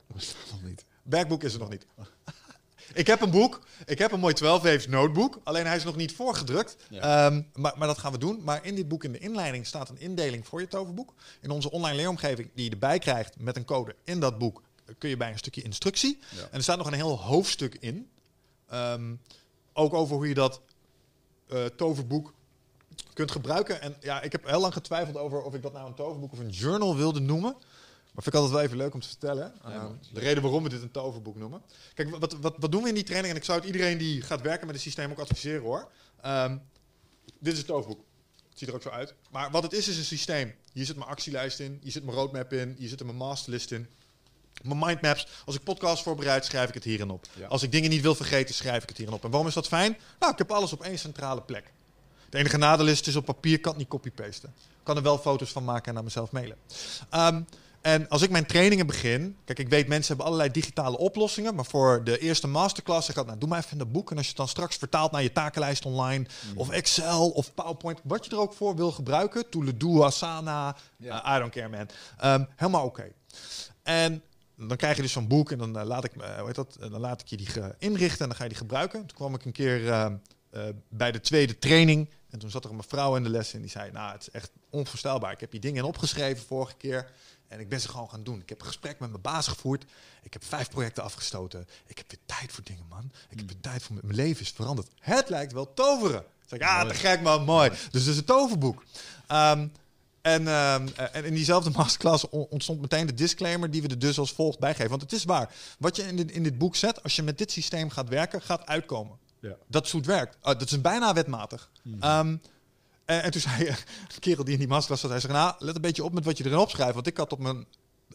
Dat staat nog niet. Werkboek is er nog niet. Ik heb een boek. Ik heb een mooi 12 notebook. Alleen hij is nog niet voorgedrukt. Ja. Ehm, maar, maar dat gaan we doen. Maar in dit boek, in de inleiding, staat een indeling voor je toverboek. In onze online leeromgeving, die je erbij krijgt met een code in dat boek, kun je bij een stukje instructie. Ja. En er staat nog een heel hoofdstuk in. Ehm, ook over hoe je dat eh, toverboek kunt gebruiken. En ja, ik heb heel lang getwijfeld over of ik dat nou een toverboek of een journal wilde noemen. Maar vind ik altijd wel even leuk om te vertellen. Ja, Ehm, de reden waarom we dit een toverboek noemen. Kijk, wat, wat, wat doen we in die training? En ik zou het iedereen die gaat werken met het systeem ook adviseren hoor. Ehm, dit is het toverboek. Het ziet er ook zo uit. Maar wat het is, is een systeem. Hier zit mijn actielijst in, hier zit mijn roadmap in, hier zit er mijn masterlist in. Mijn mindmaps. Als ik podcasts voorbereid, schrijf ik het hierin op. Ja. Als ik dingen niet wil vergeten, schrijf ik het hierin op. En waarom is dat fijn? Nou, ik heb alles op één centrale plek. De enige nadeel is, het is op papier, kan het niet copy-pasten. Ik kan er wel foto's van maken en naar mezelf mailen. Ehm, en als ik mijn trainingen begin, kijk, ik weet mensen hebben allerlei digitale oplossingen, maar voor de eerste masterclass zeg ik nou, doe maar even in dat boek. En als je het dan straks vertaalt naar je takenlijst online, of Excel, of PowerPoint, wat je er ook voor wil gebruiken, Toledo, Asana, eh, I don't care man, Ehm, helemaal oké. En dan krijg je dus zo'n boek en dan, eh, laat ik, me- eh, hoe heet dat, Eh, dan laat ik je die inrichten en dan ga je die gebruiken. Toen kwam ik een keer bij de tweede training en toen zat er een mevrouw in de les en die zei, nou het is echt onvoorstelbaar. Ik heb die dingen in opgeschreven vorige keer en ik ben ze gewoon gaan doen. Ik heb een gesprek met mijn baas gevoerd. Ik heb vijf projecten afgestoten. Ik heb weer tijd voor dingen, man. Ik heb weer tijd voor mijn leven is veranderd. Het lijkt wel toveren. Zeg ik, ah, te gek man, mooi. Dus het is een toverboek. Ehm, en, ehm, en in diezelfde masterclass on- ontstond meteen de disclaimer die we er dus als volgt bijgeven. Want het is waar. Wat je in dit, in dit boek zet, als je met dit systeem gaat werken, gaat uitkomen. Ja. Dat het werkt. Ah, dat is bijna wetmatig. Ehm, en, en toen zei een kerel die in die masterclass zat, hij zei, nou, let een beetje op met wat je erin opschrijft. Want ik had op mijn,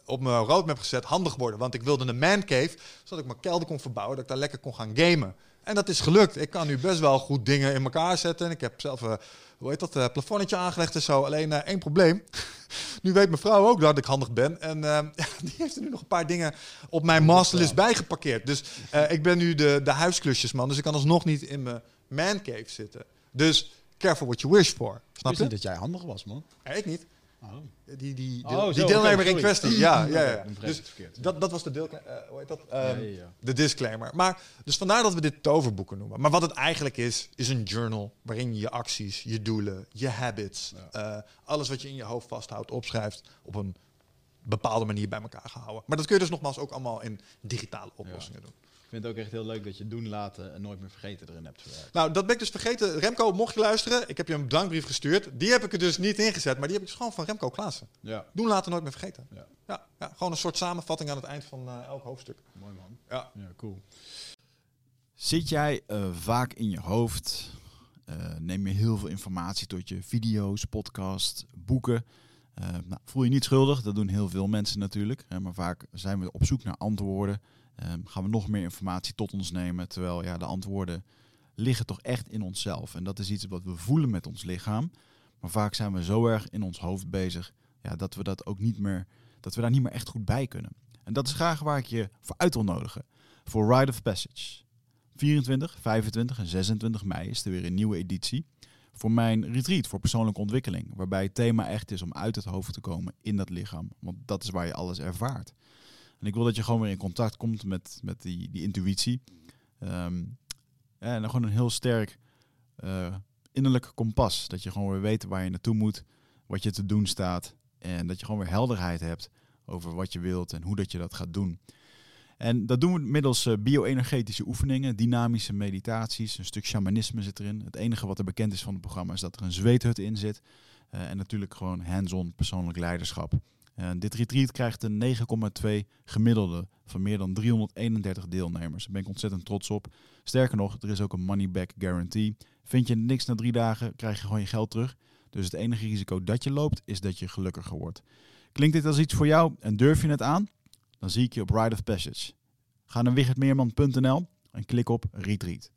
op mijn roadmap gezet, handig worden. Want ik wilde een man cave, zodat ik mijn kelder kon verbouwen, dat ik daar lekker kon gaan gamen. En dat is gelukt. Ik kan nu best wel goed dingen in elkaar zetten. En ik heb zelf, eh, hoe heet dat, eh, plafonnetje aangelegd en zo. Alleen eh, één probleem. nu weet mijn vrouw ook dat ik handig ben. En eh, die heeft er nu nog een paar dingen op mijn masterlist bijgeparkeerd. Dus ik ben nu de, de huisklusjesman. Dus ik kan alsnog niet in mijn man cave zitten. Dus careful what you wish for. Snap je? niet dat jij handig was, man. Ja, ik niet. Oh. Die, die, Oh, die deelnemer in kwestie. Ja, ja, ja. Dus verkeerd. dat, dat was de deel, eh, hoe heet dat? Ehm, ja, ja. de disclaimer. Maar, dus vandaar dat we dit toverboeken noemen. Maar wat het eigenlijk is, is een journal waarin je je acties, je doelen, je habits, eh, alles wat je in je hoofd vasthoudt, opschrijft op een bepaalde manier bij elkaar gehouden. Maar dat kun je dus nogmaals ook allemaal in digitale oplossingen doen. Ik vind het ook echt heel leuk dat je doen laten en nooit meer vergeten erin hebt verwerkt. Nou, dat ben ik dus vergeten. Remco, mocht je luisteren, ik heb je een bedankbrief gestuurd. Die heb ik er dus niet ingezet, maar die heb ik dus gewoon van Remco Klaassen. Ja, Doen laten nooit meer vergeten. ja. Ja, ja, gewoon een soort samenvatting aan het eind van eh, elk hoofdstuk. mooi man. Ja. Ja, cool. Zit jij eh, vaak in je hoofd? Eh, neem je heel veel informatie tot je video's, podcasts, boeken? Eh, nou, voel je niet schuldig, dat doen heel veel mensen natuurlijk. Hè, maar vaak zijn we op zoek naar antwoorden. Ehm, gaan we nog meer informatie tot ons nemen. Terwijl ja, de antwoorden liggen toch echt in onszelf. En dat is iets wat we voelen met ons lichaam. Maar vaak zijn we zo erg in ons hoofd bezig ja, dat we dat ook niet meer, dat we daar niet meer echt goed bij kunnen. En dat is graag waar ik je voor uit wil nodigen. Voor Ride of Passage. 24, 25 en 26 mei is er weer een nieuwe editie voor mijn retreat voor persoonlijke ontwikkeling. Waarbij het thema echt is om uit het hoofd te komen in dat lichaam. Want dat is waar je alles ervaart. En ik wil dat je gewoon weer in contact komt met, met die, die intuïtie. Ehm, en dan gewoon een heel sterk uh, innerlijk kompas. Dat je gewoon weer weet waar je naartoe moet, wat je te doen staat. En dat je gewoon weer helderheid hebt over wat je wilt en hoe dat je dat gaat doen. En dat doen we middels uh, bio-energetische oefeningen, dynamische meditaties, een stuk shamanisme zit erin. Het enige wat er bekend is van het programma is dat er een zweethut in zit. Uh, en natuurlijk gewoon hands-on persoonlijk leiderschap. Uh, dit retreat krijgt een 9,2 gemiddelde van meer dan 331 deelnemers. Daar ben ik ontzettend trots op. Sterker nog, er is ook een money back guarantee. Vind je niks na drie dagen, krijg je gewoon je geld terug. Dus het enige risico dat je loopt, is dat je gelukkiger wordt. Klinkt dit als iets voor jou en durf je het aan? Dan zie ik je op Ride of Passage. Ga naar wichertmeerman.nl en klik op Retreat.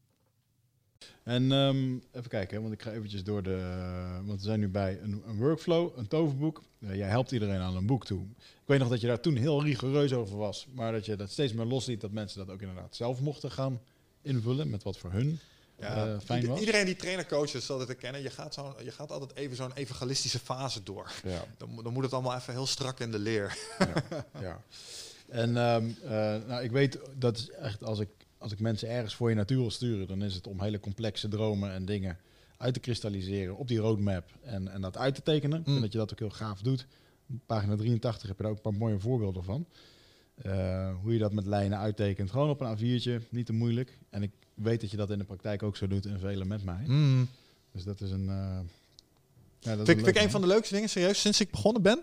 En um, even kijken, want ik ga eventjes door de... Want we zijn nu bij een, een workflow, een toverboek. Uh, jij helpt iedereen aan een boek toe. Ik weet nog dat je daar toen heel rigoureus over was. Maar dat je dat steeds meer losliet, dat mensen dat ook inderdaad zelf mochten gaan invullen. Met wat voor hun ja, uh, fijn was. Iedereen die trainercoaches zal dit herkennen. Je gaat, zo, je gaat altijd even zo'n evangelistische fase door. Ja. Dan, dan, moet het allemaal even heel strak in de leer. Ja, ja. En um, uh, nou, ik weet dat is echt als ik, als ik mensen ergens voor je natuur wil sturen, dan is het om hele complexe dromen en dingen uit te kristalliseren op die roadmap en, en dat uit te tekenen. Mm. En dat je dat ook heel gaaf doet. Pagina 83 heb je daar ook een paar mooie voorbeelden van. Uh, hoe je dat met lijnen uittekent. Gewoon op een A4'tje, niet te moeilijk. En ik weet dat je dat in de praktijk ook zo doet en velen met mij. Mm. Dus dat is een. Uh, ja, dat vind, ik een van de leukste dingen, serieus, sinds ik begonnen ben.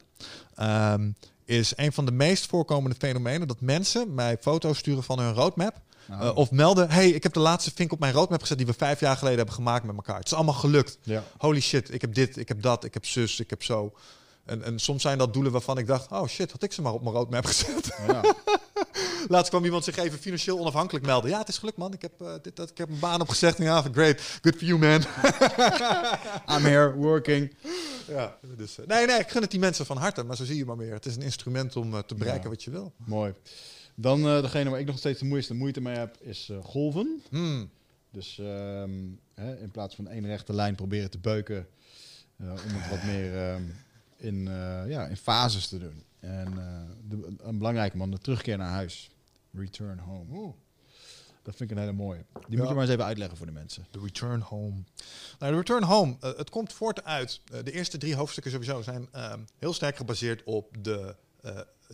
Um, is een van de meest voorkomende fenomenen dat mensen mij foto's sturen van hun roadmap. Nou. Uh, of melden, hey, ik heb de laatste vink op mijn roadmap gezet die we vijf jaar geleden hebben gemaakt met elkaar. Het is allemaal gelukt. Ja. Holy shit, ik heb dit, ik heb dat, ik heb zus, ik heb zo. En, en soms zijn dat doelen waarvan ik dacht, oh shit, had ik ze maar op mijn roadmap gezet. Ja. Laatst kwam iemand zich even financieel onafhankelijk melden. Ja, het is gelukt man, ik heb, uh, dit, dat, ik heb een baan opgezegd. Ja, great, good for you man. I'm here, working. Ja, dus, uh, nee, nee, ik gun het die mensen van harte, maar zo zie je maar meer. Het is een instrument om uh, te bereiken ja. wat je wil. Mooi. Dan degene waar ik nog steeds de moeiste moeite mee heb, is golven. Hmm. Dus um, hè, in plaats van één rechte lijn proberen te beuken, om het wat meer... Um, in, ja, in fases te doen. En de, een belangrijke man, de terugkeer naar huis. Return home. Oeh. Dat vind ik een hele mooie. Die ja. moet je maar eens even uitleggen voor de mensen. De Return Home. Nou, de Return Home, uh, het komt voort uit. Uh, de eerste drie hoofdstukken sowieso zijn uh, heel sterk gebaseerd op de,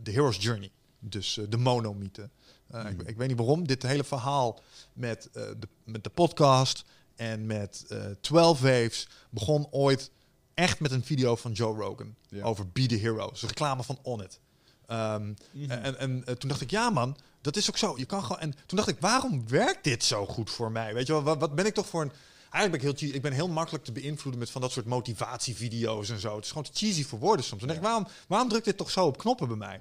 de Hero's Journey. Dus de monomythe. Mm. ik, ik, weet niet waarom. Dit hele verhaal met, de, met de podcast en met 12 Waves begon ooit echt met een video van Joe Rogan ja. over Be the Hero. Dus reclame van On It. Um, mm En, en uh, toen dacht ik, ja man, dat is ook zo. Je kan gewoon. En toen dacht ik, waarom werkt dit zo goed voor mij? Weet je wel, wat, wat ben ik toch voor een. Eigenlijk ben ik heel, ik ben heel makkelijk te beïnvloeden met van dat soort motivatievideo's en zo. Het is gewoon te cheesy voor woorden soms. Dan denk ik, waarom, waarom drukt dit toch zo op knoppen bij mij?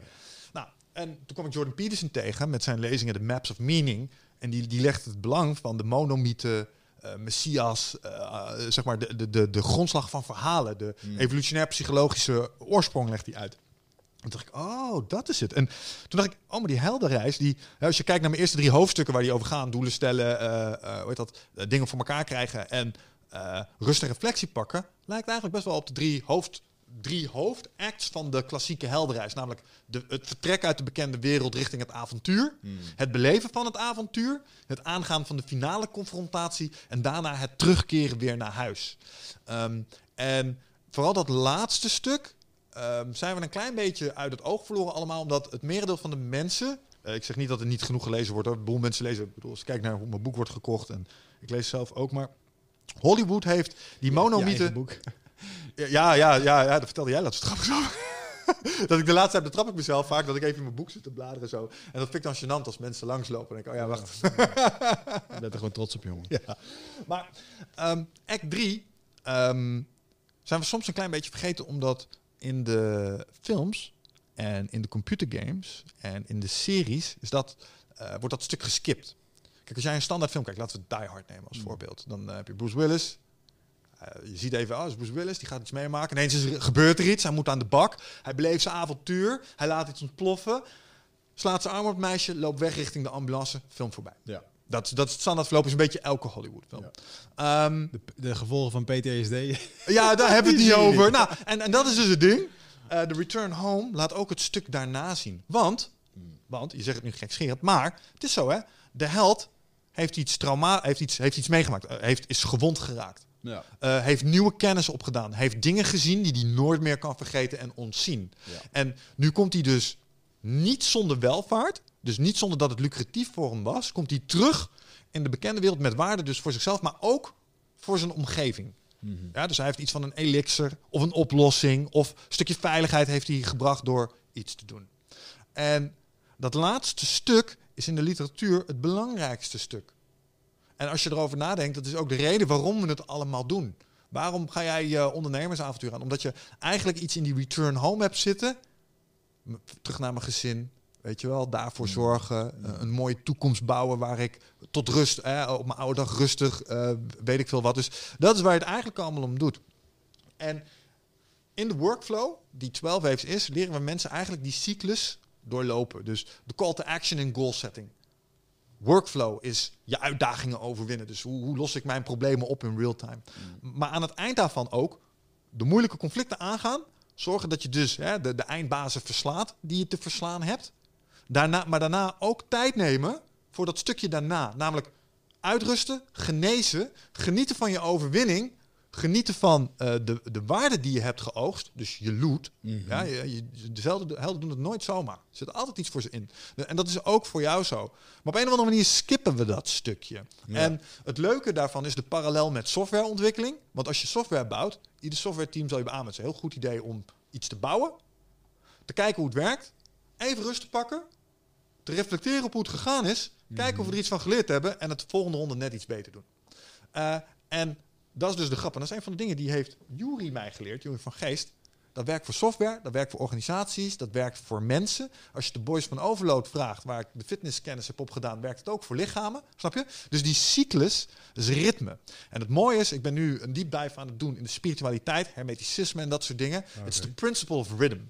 En toen kwam ik Jordan Peterson tegen met zijn lezingen The Maps of Meaning. En die, die legt het belang van de monomythe uh, messias, uh, zeg maar de, de, de, de grondslag van verhalen, de mm. evolutionair psychologische oorsprong legt hij uit. Toen dacht ik, oh, dat is het. En toen dacht ik, oh, maar die heldenreis, die, als je kijkt naar mijn eerste drie hoofdstukken waar die over gaan, doelen stellen, uh, hoe heet dat, dingen voor elkaar krijgen en rust en reflectie pakken, lijkt eigenlijk best wel op de drie hoofd drie hoofdacts van de klassieke heldenreis. Namelijk de, het vertrek uit de bekende wereld richting het avontuur. Hmm. Het beleven van het avontuur. Het aangaan van de finale confrontatie. En daarna het terugkeren weer naar huis. Um, en vooral dat laatste stuk um, zijn we een klein beetje uit het oog verloren allemaal. Omdat het merendeel van de mensen... Uh, ik zeg niet dat er niet genoeg gelezen wordt. Hoor. Een boel mensen lezen. Ik bedoel, als ik kijk naar hoe mijn boek wordt gekocht. En ik lees zelf ook. Maar Hollywood heeft die monomythe... Ja, ja, ja, ja, dat vertelde jij laatst dat ik de laatste tijd betrap ik mezelf vaak dat ik even in mijn boek zit te bladeren zo. En dat vind ik dan gênant als mensen langslopen. En denk ik, oh ja, wacht. Ik ben er gewoon trots op, jongen. Ja. Maar um, act 3 um, zijn we soms een klein beetje vergeten, omdat in de films en in de computergames en in de series is dat, uh, wordt dat stuk geskipt. Kijk, als jij een standaard film kijkt, laten we Die Hard nemen als mm. voorbeeld. Dan uh, heb je Bruce Willis, uh, je ziet even, oh, is Bruce Willis, die gaat iets meemaken. Ineens is er, gebeurt er iets, hij moet aan de bak. Hij beleeft zijn avontuur, hij laat iets ontploffen. Slaat zijn arm op het meisje, loopt weg richting de ambulance, film voorbij. Ja. Dat, dat is het standaard verloop is een beetje elke Hollywood film. Ja. Ehm, De, de gevolgen van PTSD. ja, daar hebben we het niet over. Nou, en, en dat is dus het ding. Eh, De Return Home laat ook het stuk daarna zien. Want, want je zegt het nu gekscherend, maar het is zo hè. De held heeft iets trauma, heeft iets, heeft iets meegemaakt, eh, heeft, is gewond geraakt. Ja. Eh, heeft nieuwe kennis opgedaan. Heeft dingen gezien die hij nooit meer kan vergeten en ontzien. Ja. En nu komt hij dus niet zonder welvaart, dus niet zonder dat het lucratief voor hem was, komt hij terug in de bekende wereld met waarde dus voor zichzelf, maar ook voor zijn omgeving. Ja, dus hij heeft iets van een elixir of een oplossing of een stukje veiligheid heeft hij gebracht door iets te doen. En dat laatste stuk is in de literatuur het belangrijkste stuk. En als je erover nadenkt, dat is ook de reden waarom we het allemaal doen. Waarom ga jij je ondernemersavontuur aan? Omdat je eigenlijk iets in die return home hebt zitten. Terug naar mijn gezin. Weet je wel, daarvoor zorgen. eh, een mooie toekomst bouwen waar ik tot rust, eh, op mijn oude dag rustig, eh, weet ik veel wat. Dus dat is waar je het eigenlijk allemaal om doet. En in de workflow, die 12 waves is, leren we mensen eigenlijk die cyclus doorlopen. Dus de call to action en goal setting. Workflow is je uitdagingen overwinnen. Dus hoe, hoe los ik mijn problemen op in real time. Maar aan het eind daarvan ook de moeilijke conflicten aangaan. Zorgen dat je dus hè, de, de eindbazen verslaat die je te verslaan hebt. Daarna, maar daarna ook tijd nemen voor dat stukje daarna. Namelijk uitrusten, genezen, genieten van je overwinning. Genieten van eh, de, de waarde die je hebt geoogst. Dus je loot. ja, je, je, dezelfde helden doen het nooit zomaar. Er zit altijd iets voor ze in. En dat is ook voor jou zo. Maar op een of andere manier skippen we dat stukje. En het leuke daarvan is de parallel met softwareontwikkeling. Want als je software bouwt, ieder software team zal je beamen. Het is een heel goed idee om iets te bouwen. Te kijken hoe het werkt. Even rust te pakken. Te reflecteren op hoe het gegaan is. Kijken of we er iets van geleerd hebben. En het volgende ronde net iets beter doen. Eh, en dat is dus de grap. En dat is een van de dingen die heeft Jury mij geleerd, Jury van Geest. Dat werkt voor software, dat werkt voor organisaties, dat werkt voor mensen. Als je de boys van Overload vraagt, waar ik de fitnesskennis heb opgedaan, werkt het ook voor lichamen. Snap je? Dus die cyclus is ritme. En het mooie is, ik ben nu een deep dive aan het doen in de spiritualiteit, hermeticisme en dat soort dingen. Het is de principle of rhythm.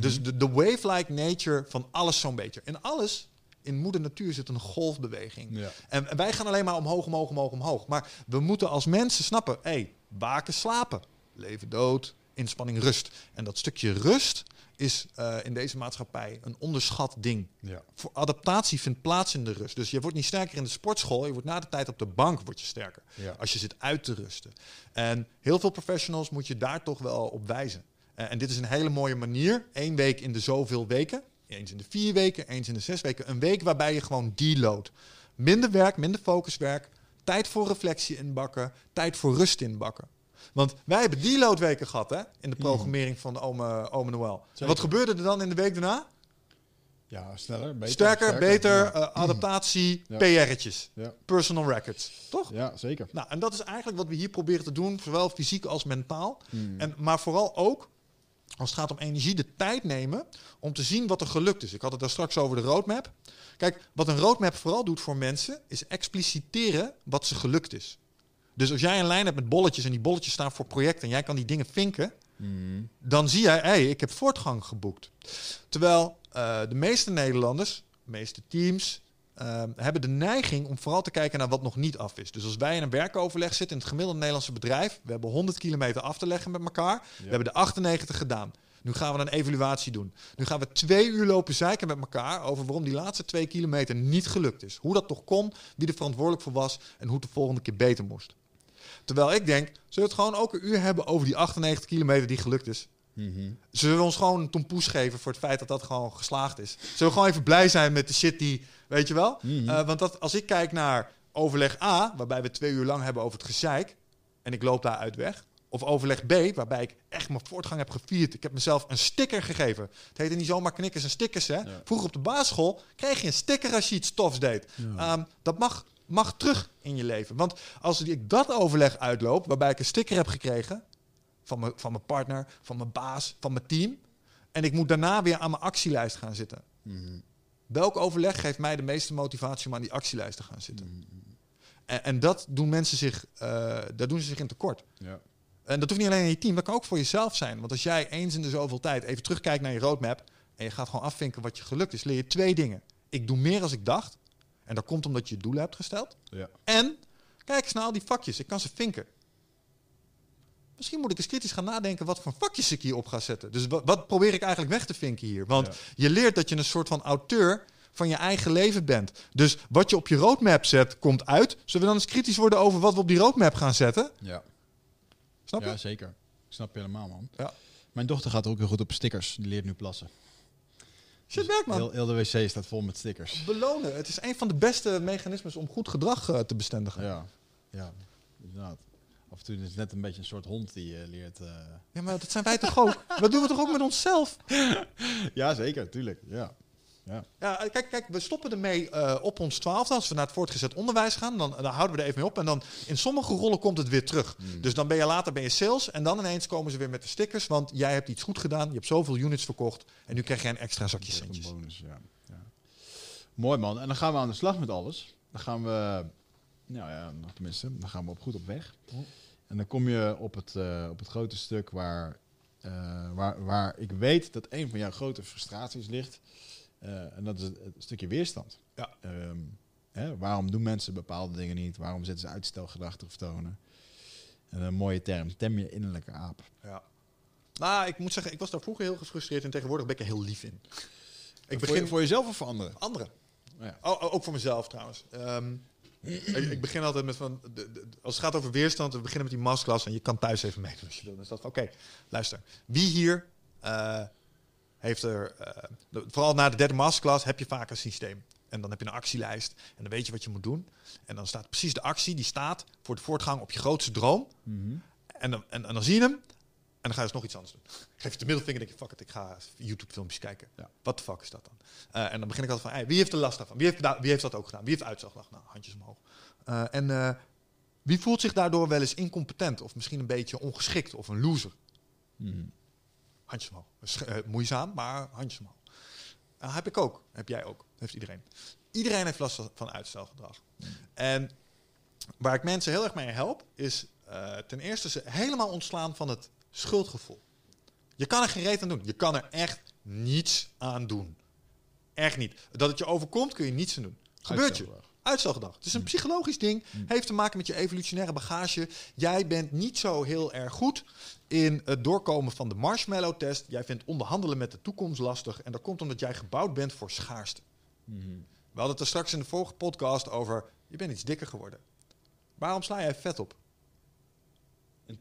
Dus de, de wave-like nature van alles zo'n beetje. En alles in moeder natuur zit een golfbeweging. Ja. En, en wij gaan alleen maar omhoog, omhoog, omhoog, omhoog. Maar we moeten als mensen snappen, hé, hey, waken, slapen, leven, dood, inspanning, rust. En dat stukje rust is eh, in deze maatschappij een onderschat ding. Ja. Voor adaptatie vindt plaats in de rust. Dus je wordt niet sterker in de sportschool, je wordt na de tijd op de bank word je sterker. Ja. Als je zit uit te rusten. En heel veel professionals moet je daar toch wel op wijzen. Eh, en dit is een hele mooie manier. Eén week in de zoveel weken. Eens in de vier weken, eens in de zes weken. Een week waarbij je gewoon deload. Minder werk, minder focuswerk. Tijd voor reflectie inbakken. Tijd voor rust inbakken. Want wij hebben deloadweken gehad hè, in de programmering van de Ome, Ome Noël. Wat gebeurde er dan in de week daarna? ja, sneller, beter. Sterker, beter, Ja. eh, adaptatie, Ja. PR'tjes. Ja. Personal records. Toch? ja, zeker. Nou, en dat is eigenlijk wat we hier proberen te doen, zowel fysiek als mentaal. Hmm. En, maar vooral ook, als het gaat om energie, de tijd nemen om te zien wat er gelukt is. Ik had het daar straks over de roadmap. Kijk, wat een roadmap vooral doet voor mensen, is expliciteren wat ze gelukt is. Dus als jij een lijn hebt met bolletjes en die bolletjes staan voor projecten en jij kan die dingen vinken, dan zie jij, hé, hey, ik heb voortgang geboekt. Terwijl eh, de meeste Nederlanders, de meeste teams, eh, hebben de neiging om vooral te kijken naar wat nog niet af is. Dus als wij in een werkoverleg zitten in het gemiddelde Nederlandse bedrijf, we hebben 100 kilometer af te leggen met elkaar, we hebben de 98 gedaan. Nu gaan we een evaluatie doen. Nu gaan we twee uur lopen zeiken met elkaar over waarom die laatste twee kilometer niet gelukt is. Hoe dat toch kon, wie er verantwoordelijk voor was en hoe het de volgende keer beter moest. Terwijl ik denk, zullen we het gewoon ook een uur hebben over die 98 kilometer die gelukt is? Zullen we ons gewoon een tompoes geven voor het feit dat dat gewoon geslaagd is? Zullen we gewoon even blij zijn met de shit die, weet je wel? Eh, want dat, als ik kijk naar overleg A, waarbij we twee uur lang hebben over het gezeik, en ik loop daaruit weg. Of overleg B, waarbij ik echt mijn voortgang heb gevierd. Ik heb mezelf een sticker gegeven. Het heette niet zomaar knikkers en stickers. Hè? Vroeger op de basisschool kreeg je een sticker als je iets tofs deed. Ehm, dat mag, mag terug in je leven. Want als ik dat overleg uitloop, waarbij ik een sticker heb gekregen van mijn, van mijn partner, van mijn baas, van mijn team. En ik moet daarna weer aan mijn actielijst gaan zitten. Welk overleg geeft mij de meeste motivatie om aan die actielijst te gaan zitten? En, en dat doen mensen zich, eh, daar doen ze zich in tekort. Ja. En dat hoeft niet alleen in je team, dat kan ook voor jezelf zijn. Want als jij eens in de zoveel tijd even terugkijkt naar je roadmap en je gaat gewoon afvinken wat je gelukt is, leer je twee dingen. Ik doe meer als ik dacht. En dat komt omdat je doelen hebt gesteld. Ja. En kijk eens naar al die vakjes. Ik kan ze vinken. Misschien moet ik eens kritisch gaan nadenken wat voor vakjes ik hier op ga zetten. Dus wat, wat probeer ik eigenlijk weg te vinken hier? Want Ja. je leert dat je een soort van auteur van je eigen leven bent. Dus wat je op je roadmap zet, komt uit. Zullen we dan eens kritisch worden over wat we op die roadmap gaan zetten? Ja. Snap je? ja, zeker. Ik snap je helemaal, man. Ja. Mijn dochter gaat ook heel goed op stickers. Die leert nu plassen. Shit, werk man. Heel, heel de wc staat vol met stickers. Belonen. Het is een van de beste mechanismes om goed gedrag eh, te bestendigen. Ja, ja, inderdaad. Af en toe is het net een beetje een soort hond die je leert. eh. Ja, maar dat zijn wij toch ook? Dat doen we toch ook met onszelf? Ja, zeker, tuurlijk. Ja. Ja. Ja, kijk, kijk, we stoppen ermee eh, op ons twaalfde. Als we naar het voortgezet onderwijs gaan, dan, dan houden we er even mee op. En dan in sommige rollen komt het weer terug. Dus dan ben je later ben je sales. En dan ineens komen ze weer met de stickers. Want jij hebt iets goed gedaan. Je hebt zoveel units verkocht. En nu krijg jij een extra zakje centjes. Bonus, ja. ja. Mooi man. En dan gaan we aan de slag met alles. Dan gaan we, nou ja, tenminste, dan gaan we op goed op weg. En dan kom je op het, eh, op het grote stuk waar, eh, waar, waar ik weet dat een van jouw grote frustraties ligt. Eh, en dat is het, stukje weerstand. Ja. Ehm, hè, waarom doen mensen bepaalde dingen niet? Waarom zetten ze uitstelgedrachten vertonen? En een mooie term, tem je innerlijke aap. Ja. Nou, ik moet zeggen, ik was daar vroeger heel gefrustreerd. En tegenwoordig ben ik er heel lief in. Ik voor, begin je- voor jezelf of voor anderen? anderen. Ja. Oh, oh, ook voor mezelf trouwens. Ehm, ik, ik begin altijd met van, de, de- als het gaat over weerstand, we beginnen met die masterclass en je kan thuis even meedoen als je wil. Dus dat van, oké, luister. Wie hier eh, heeft er, eh, de- vooral na de derde masterclass heb je vaak een systeem. En dan heb je een actielijst en dan weet je wat je moet doen. En dan staat precies de actie, die staat voor de voortgang op je grootste droom. En dan, en, en dan zie je hem. En dan ga je dus nog iets anders doen. Geef je de middelvinger en denk je, fuck it, ik ga YouTube-filmpjes kijken. Ja. Wat de fuck is dat dan? Eh, en dan begin ik altijd van, hey, wie heeft er last daarvan? Wie heeft, wie heeft dat ook gedaan? Wie heeft gedaan? Nou, handjes omhoog. Eh, en eh, wie voelt zich daardoor wel eens incompetent? Of misschien een beetje ongeschikt of een loser? Handjes omhoog. Sch- moeizaam, maar handjes omhoog. Heb ik ook. Heb jij ook. Heeft iedereen. Iedereen heeft last van- van uitstelgedrag. En waar ik mensen heel erg mee help, is ten eerste ze helemaal ontslaan van het schuldgevoel. Je kan er geen reet aan doen. Je kan er echt niets aan doen. Echt niet. Dat het je overkomt, kun je niets aan doen. Gebeurt je. Uitstelgedrag. Het is een psychologisch ding. Heeft te maken met je evolutionaire bagage. Jij bent niet zo heel erg goed in het doorkomen van de marshmallow-test. Jij vindt onderhandelen met de toekomst lastig. En dat komt omdat jij gebouwd bent voor schaarste. We hadden het er straks in de vorige podcast over... je bent iets dikker geworden. Waarom sla jij vet op?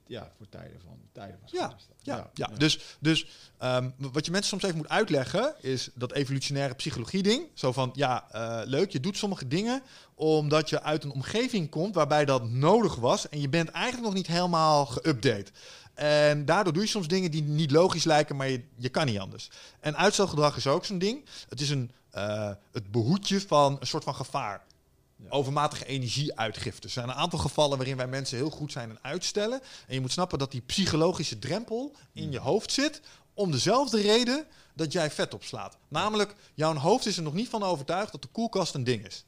Ja, voor tijden van, tijden van Ja, ja, ja. Dus, dus ehm, wat je mensen soms even moet uitleggen, is dat evolutionaire psychologie-ding. Zo van, ja, eh, leuk, je doet sommige dingen omdat je uit een omgeving komt waarbij dat nodig was. En je bent eigenlijk nog niet helemaal geüpdate. En daardoor doe je soms dingen die niet logisch lijken, maar je, je kan niet anders. En uitstelgedrag is ook zo'n ding. Het is een, eh, het behoedje van een soort van gevaar. Overmatige energieuitgifte. Er zijn een aantal gevallen waarin wij mensen heel goed zijn in uitstellen. En je moet snappen dat die psychologische drempel in je hoofd zit. Om dezelfde reden dat jij vet opslaat. Namelijk, jouw hoofd is er nog niet van overtuigd dat de koelkast een ding is.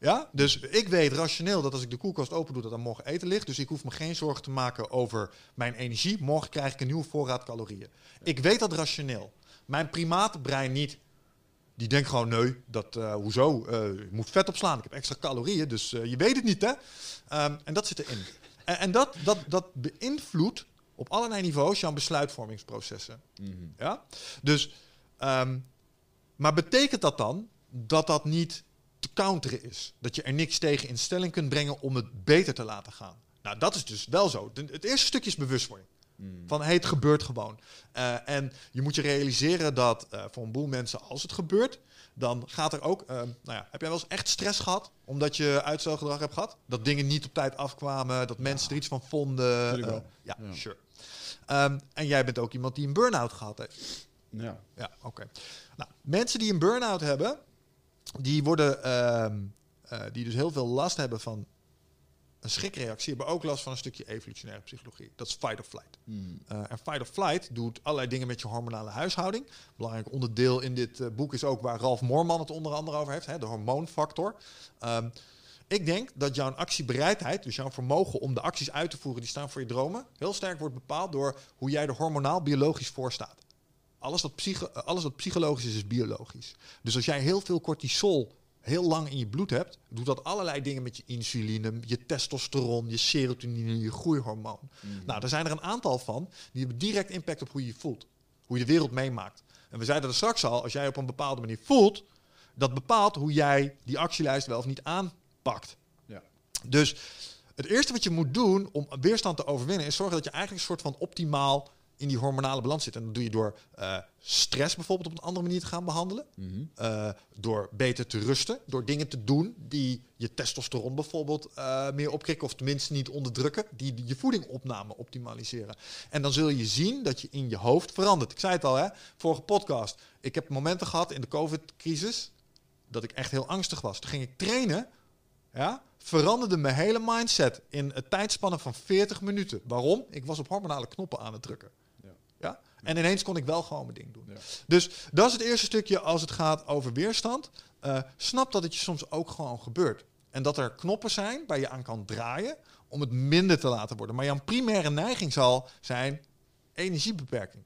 Ja? Dus ik weet rationeel dat als ik de koelkast open doe, dat er morgen eten ligt. Dus ik hoef me geen zorgen te maken over mijn energie. Morgen krijg ik een nieuwe voorraad calorieën. Ik weet dat rationeel. Mijn primatenbrein niet. Die denkt gewoon, nee, dat, eh, hoezo? Eh, je moet vet opslaan. Ik heb extra calorieën, dus eh, je weet het niet, hè? Ehm, en dat zit erin. En, en dat, dat, dat beïnvloedt op allerlei niveaus jouw besluitvormingsprocessen. Ja? Dus, ehm, maar betekent dat dan dat dat niet te counteren is? Dat je er niks tegen in stelling kunt brengen om het beter te laten gaan? Nou, dat is dus wel zo. Het eerste stukje is bewustwording. Van hey, het gebeurt gewoon. Eh, en je moet je realiseren dat eh, voor een boel mensen, als het gebeurt, dan gaat er ook. eh, nou ja, heb jij wel eens echt stress gehad omdat je uitstelgedrag hebt gehad? Dat dingen niet op tijd afkwamen, dat mensen er iets van vonden. Eh, wel. ja, Ja. sure. Ehm, en jij bent ook iemand die een burn-out gehad heeft. Ja. Ja, oké. Nou, mensen die een burn-out hebben, die worden, ehm, eh, die dus heel veel last hebben van een schrikreactie, hebben ook last van een stukje evolutionaire psychologie. Dat is fight or flight. Eh, en fight or flight doet allerlei dingen met je hormonale huishouding. Belangrijk onderdeel in dit eh, boek is ook waar Ralf Moorman het onder andere over heeft, hè, de hormoonfactor. Ehm, ik denk dat jouw actiebereidheid, dus jouw vermogen om de acties uit te voeren die staan voor je dromen, heel sterk wordt bepaald door hoe jij er hormonaal-biologisch voor staat. Alles wat, eh, alles wat psychologisch is, is biologisch. Dus als jij heel veel cortisol heel lang in je bloed hebt, doet dat allerlei dingen met je insuline, je testosteron, je serotonine, je groeihormoon. Nou, er zijn er een aantal van die hebben direct impact op hoe je je voelt. Hoe je de wereld meemaakt. En we zeiden er straks al, als jij op een bepaalde manier voelt, dat bepaalt hoe jij die actielijst wel of niet aanpakt. Ja. Dus het eerste wat je moet doen om weerstand te overwinnen, is zorgen dat je eigenlijk een soort van optimaal in die hormonale balans zit. En dat doe je door eh, stress bijvoorbeeld op een andere manier te gaan behandelen. Eh, door beter te rusten. Door dingen te doen die je testosteron bijvoorbeeld eh, meer opkrikken. Of tenminste niet onderdrukken. Die je voedingopname optimaliseren. En dan zul je zien dat je in je hoofd verandert. Ik zei het al, hè, vorige podcast. Ik heb momenten gehad in de COVID-crisis dat ik echt heel angstig was. Toen ging ik trainen. Ja, veranderde mijn hele mindset in een tijdspanne van 40 minuten. Waarom? Ik was op hormonale knoppen aan het drukken. Ja. En ineens kon ik wel gewoon mijn ding doen. Ja. Dus dat is het eerste stukje als het gaat over weerstand. Eh, snap dat het je soms ook gewoon gebeurt. En dat er knoppen zijn waar je aan kan draaien om het minder te laten worden. Maar jouw primaire neiging zal zijn energiebeperking.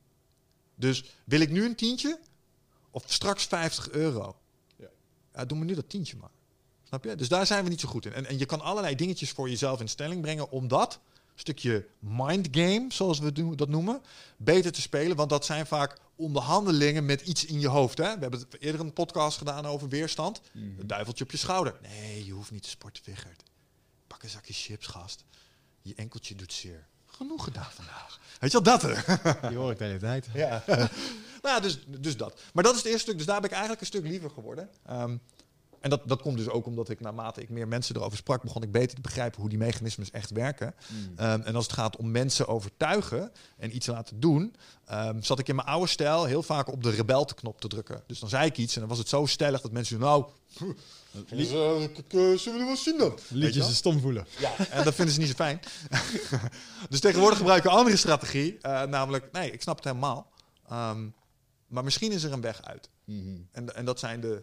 Dus wil ik nu een tientje of straks 50 euro? Ja. Ja, doe me nu dat tientje maar. Snap je? Dus daar zijn we niet zo goed in. En, en je kan allerlei dingetjes voor jezelf in stelling brengen om dat stukje mind game, zoals we dat noemen, beter te spelen. Want dat zijn vaak onderhandelingen met iets in je hoofd. Hè? We hebben het eerder een podcast gedaan over weerstand. Het duiveltje op je schouder. Nee, je hoeft niet te sporten. Pak een zakje chips, gast. Je enkeltje doet zeer. Genoeg gedaan vandaag. Weet je wel, dat hè? Die hoor ik de hele tijd. Ja. nou dus, dus dat. Maar dat is het eerste stuk. Dus daar ben ik eigenlijk een stuk liever geworden. Ehm, en dat, dat komt dus ook omdat ik naarmate ik meer mensen erover sprak, begon ik beter te begrijpen hoe die mechanismes echt werken. Ehm, en als het gaat om mensen overtuigen en iets laten doen, ehm, zat ik in mijn oude stijl heel vaak op de rebeltenknop te drukken. Dus dan zei ik iets en dan was het zo stellig dat mensen nou, eh, zullen we wel zien dan? Liedjes ze stom voelen. Ja, en dat vinden ze niet zo fijn. dus tegenwoordig gebruik ik een andere strategie. eh, namelijk, nee, ik snap het helemaal. Ehm, maar misschien is er een weg uit. En, en dat zijn de,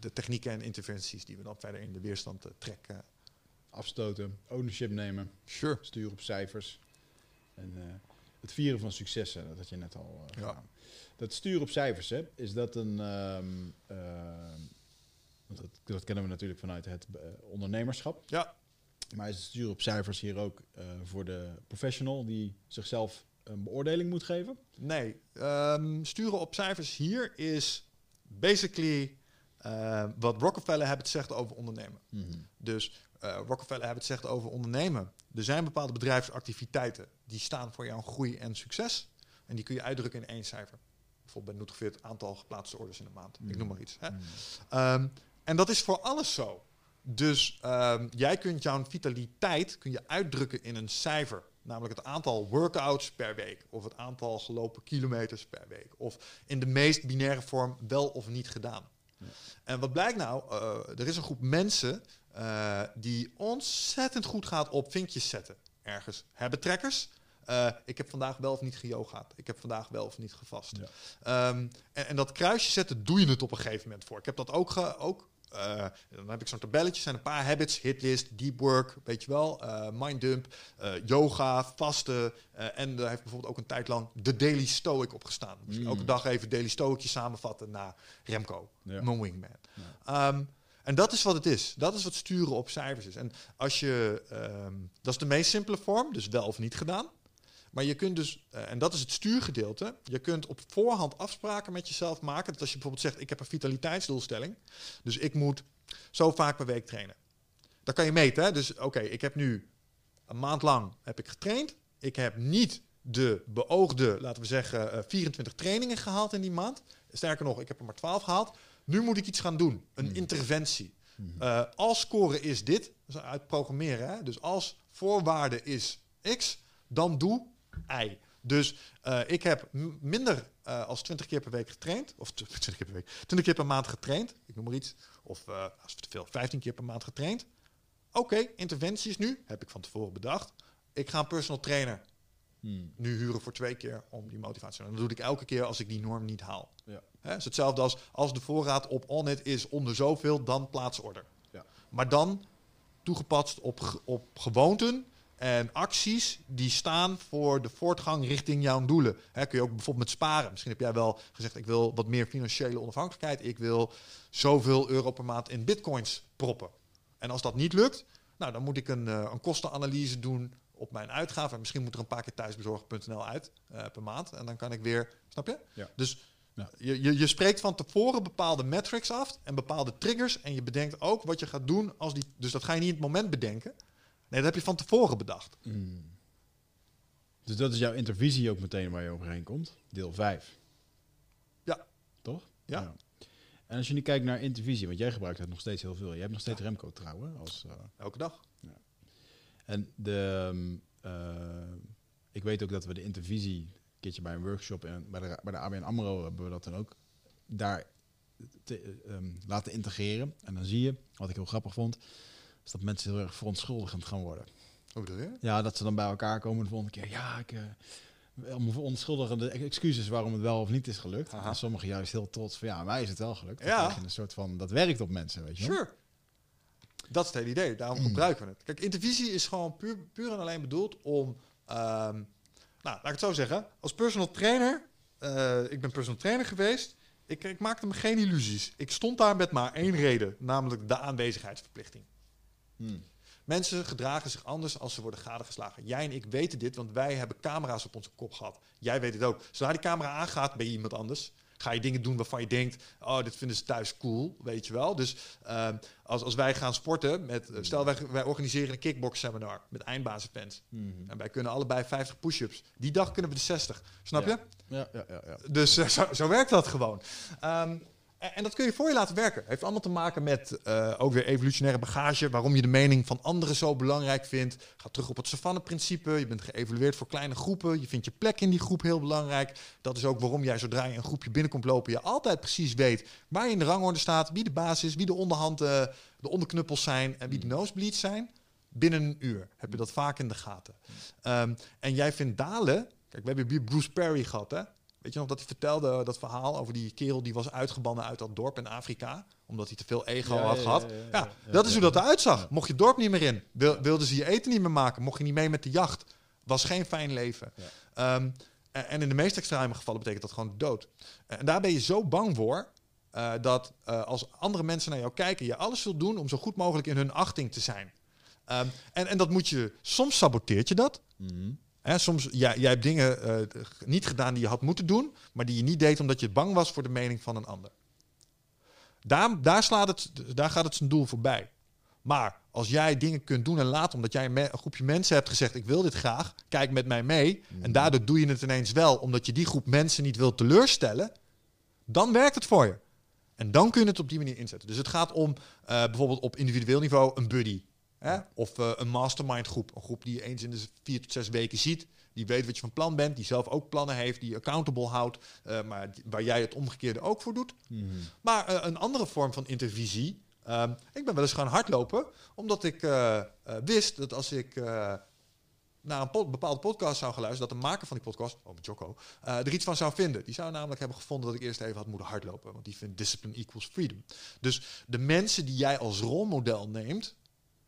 de technieken en interventies die we dan verder in de weerstand eh, trekken. Afstoten, ownership nemen, Sure. sturen op cijfers. En eh, het vieren van successen, dat had je net al eh, Ja. Dat sturen op cijfers, hè, is dat een... ehm, ehm, dat, dat kennen we natuurlijk vanuit het ondernemerschap. Ja, Maar is het sturen op cijfers hier ook voor de professional die zichzelf een beoordeling moet geven? nee. ehm, sturen op cijfers hier is basically eh, wat Rockefeller Habit zegt over ondernemen. Dus eh, Rockefeller Habit zegt over ondernemen. Er zijn bepaalde bedrijfsactiviteiten die staan voor jouw groei en succes. En die kun je uitdrukken in één cijfer. Bijvoorbeeld bij het aantal geplaatste orders in de maand. Ik noem maar iets. Hè? Ehm, en dat is voor alles zo. Dus ehm, jij kunt jouw vitaliteit kun je uitdrukken in een cijfer. Namelijk het aantal workouts per week. Of het aantal gelopen kilometers per week. Of in de meest binaire vorm wel of niet gedaan. En wat blijkt nou? Eh, er is een groep mensen eh, die ontzettend goed gaat op vinkjes zetten. Ergens. Hebben trekkers. Eh, ik heb vandaag wel of niet geyogaat. Ik heb vandaag wel of niet gevast. Ja. Ehm, en, en dat kruisje zetten, doe je het op een gegeven moment voor. Ik heb dat ook. Ge, ook eh, dan heb ik zo'n tabelletje, zijn een paar habits, hitlist, deep work, weet je wel, eh minddump, eh, yoga, vasten. en daar heeft bijvoorbeeld ook een tijd lang de Daily Stoic op gestaan. Dus Mm. elke dag even Daily Stoicje samenvatten naar Remco, Ja. mijn wingman. Ehm, en dat is wat het is. Dat is wat sturen op cijfers is. En als je, ehm, dat is de meest simpele vorm, dus wel of niet gedaan. Maar je kunt dus, eh, en dat is het stuurgedeelte, je kunt op voorhand afspraken met jezelf maken. Dat als je bijvoorbeeld zegt, ik heb een vitaliteitsdoelstelling, dus ik moet zo vaak per week trainen. Dat kan je meten. Hè? Dus oké, ik heb nu een maand lang heb ik getraind. Ik heb niet de beoogde, laten we zeggen, eh, 24 trainingen gehaald in die maand. Sterker nog, ik heb er maar 12 gehaald. Nu moet ik iets gaan doen, een interventie. Eh, als score is dit, dat is uit programmeren. Hè? Dus als voorwaarde is x, dan doe y. Dus eh, ik heb minder eh, als 20 keer per week getraind. Of tw- 20 keer per week. 20 keer per maand getraind. Ik noem maar iets. Of eh, als te veel, 15 keer per maand getraind. Oké, interventies nu. Heb ik van tevoren bedacht. Ik ga een personal trainer nu huren voor twee keer om die motivatie. En dat doe ik elke keer als ik die norm niet haal. Ja. Hè, is hetzelfde als als de voorraad op Onit is onder zoveel, dan plaatsorder. Ja. Maar dan toegepast op, op gewoonten En acties die staan voor de voortgang richting jouw doelen. Kun je ook bijvoorbeeld met sparen. Misschien heb jij wel gezegd, ik wil wat meer financiële onafhankelijkheid. Ik wil zoveel euro per maand in bitcoins proppen. En als dat niet lukt, nou, dan moet ik een, eh, een kostenanalyse doen op mijn uitgaven. En misschien moet er een paar keer thuisbezorgen.nl uit eh, per maand. En dan kan ik weer, snap je? Ja. Dus Ja. je, je, je spreekt van tevoren bepaalde metrics af en bepaalde triggers. En je bedenkt ook wat je gaat doen als die. Dus dat ga je niet in het moment bedenken. Nee, dat heb je van tevoren bedacht. Dus dat is jouw intervisie ook meteen waar je overheen komt. Deel 5. Ja. Toch? Ja. En als je nu kijkt naar intervisie, want jij gebruikt het nog steeds heel veel. Je hebt nog steeds Remco trouwen. Als, eh, Elke dag. en de, ehm, eh, ik weet ook dat we de intervisie een keertje bij een workshop en bij de, bij de ABN AMRO hebben we dat dan ook daar te, ehm, laten integreren. En dan zie je, wat ik heel grappig vond, is dat mensen heel erg verontschuldigend gaan worden. Hoe bedoel je? Ja, dat ze dan bij elkaar komen de volgende keer. Ja, ik... Uh, om verontschuldigende excuses waarom het wel of niet is gelukt. Aha. En sommigen juist heel trots van ja, mij is het wel gelukt. Dan Ja. een soort van, dat werkt op mensen, weet je. Sure. Dat is het hele idee. Daarom gebruiken we het. Kijk, intervisie is gewoon puur, puur en alleen bedoeld om... ehm, nou, laat ik het zo zeggen. Als personal trainer... eh, ik ben personal trainer geweest. Ik, ik maakte me geen illusies. Ik stond daar met maar één reden. Namelijk de aanwezigheidsverplichting. Hmm. Mensen gedragen zich anders als ze worden gadegeslagen. Jij en ik weten dit, want wij hebben camera's op onze kop gehad. Jij weet het ook. Zodra die camera aangaat, ben je iemand anders. Ga je dingen doen waarvan je denkt, oh, dit vinden ze thuis cool, weet je wel. Dus ehm, als, als wij gaan sporten, met, eh, stel wij, wij organiseren een kickbox seminar met eindbazenfans. En wij kunnen allebei 50 push-ups. Die dag kunnen we de 60. Snap Ja. je? Ja, ja, ja. ja. Dus eh, zo, zo werkt dat gewoon. Ehm, en, en dat kun je voor je laten werken. Heeft allemaal te maken met eh, ook weer evolutionaire bagage. Waarom je de mening van anderen zo belangrijk vindt. Ga terug op het savanne-principe. Je bent geëvalueerd voor kleine groepen. Je vindt je plek in die groep heel belangrijk. Dat is ook waarom jij zodra je een groepje binnenkomt lopen... je altijd precies weet waar je in de rangorde staat. Wie de baas is, wie de onderhand, eh, de onderknuppels zijn... en wie de nosebleeds zijn. Binnen een uur heb je dat vaak in de gaten. Ehm, en jij vindt dalen... Kijk, we hebben Bruce Perry gehad, hè? Weet je nog dat hij vertelde dat verhaal over die kerel die was uitgebannen uit dat dorp in Afrika? Omdat hij te veel ego Ja, had ja, gehad. ja, dat is hoe dat eruit zag. Mocht je het dorp niet meer in, wil, wilden ze je eten niet meer maken, mocht je niet mee met de jacht. Was geen fijn leven. Ehm, en, en in de meest extreme gevallen betekent dat gewoon dood. En daar ben je zo bang voor. eh, dat eh, als andere mensen naar jou kijken, je alles wilt doen om zo goed mogelijk in hun achting te zijn. Ehm, en, en dat moet je, soms saboteert je dat. Mhm. Hè, soms, jij, jij hebt dingen eh, niet gedaan die je had moeten doen, maar die je niet deed omdat je bang was voor de mening van een ander. Daar, daar, slaat het, daar gaat het zijn doel voorbij. Maar als jij dingen kunt doen en laten omdat jij een, me- een groepje mensen hebt gezegd: Ik wil dit graag, kijk met mij mee. En daardoor doe je het ineens wel omdat je die groep mensen niet wilt teleurstellen, dan werkt het voor je. En dan kun je het op die manier inzetten. Dus het gaat om eh, bijvoorbeeld op individueel niveau een buddy. Hè? Of eh, een mastermind groep. Een groep die je eens in de vier tot zes weken ziet. Die weet wat je van plan bent. Die zelf ook plannen heeft. Die je accountable houdt. eh, maar waar jij het omgekeerde ook voor doet. Maar eh, een andere vorm van intervisie. ehm, ik ben wel eens gaan hardlopen. Omdat ik wist dat als ik naar een bepaalde podcast zou luisteren. Dat de maker van die podcast, oh met Jocko, er iets van zou vinden. Die zou namelijk hebben gevonden dat ik eerst even had moeten hardlopen. Want die vindt discipline equals freedom. Dus de mensen die jij als rolmodel neemt.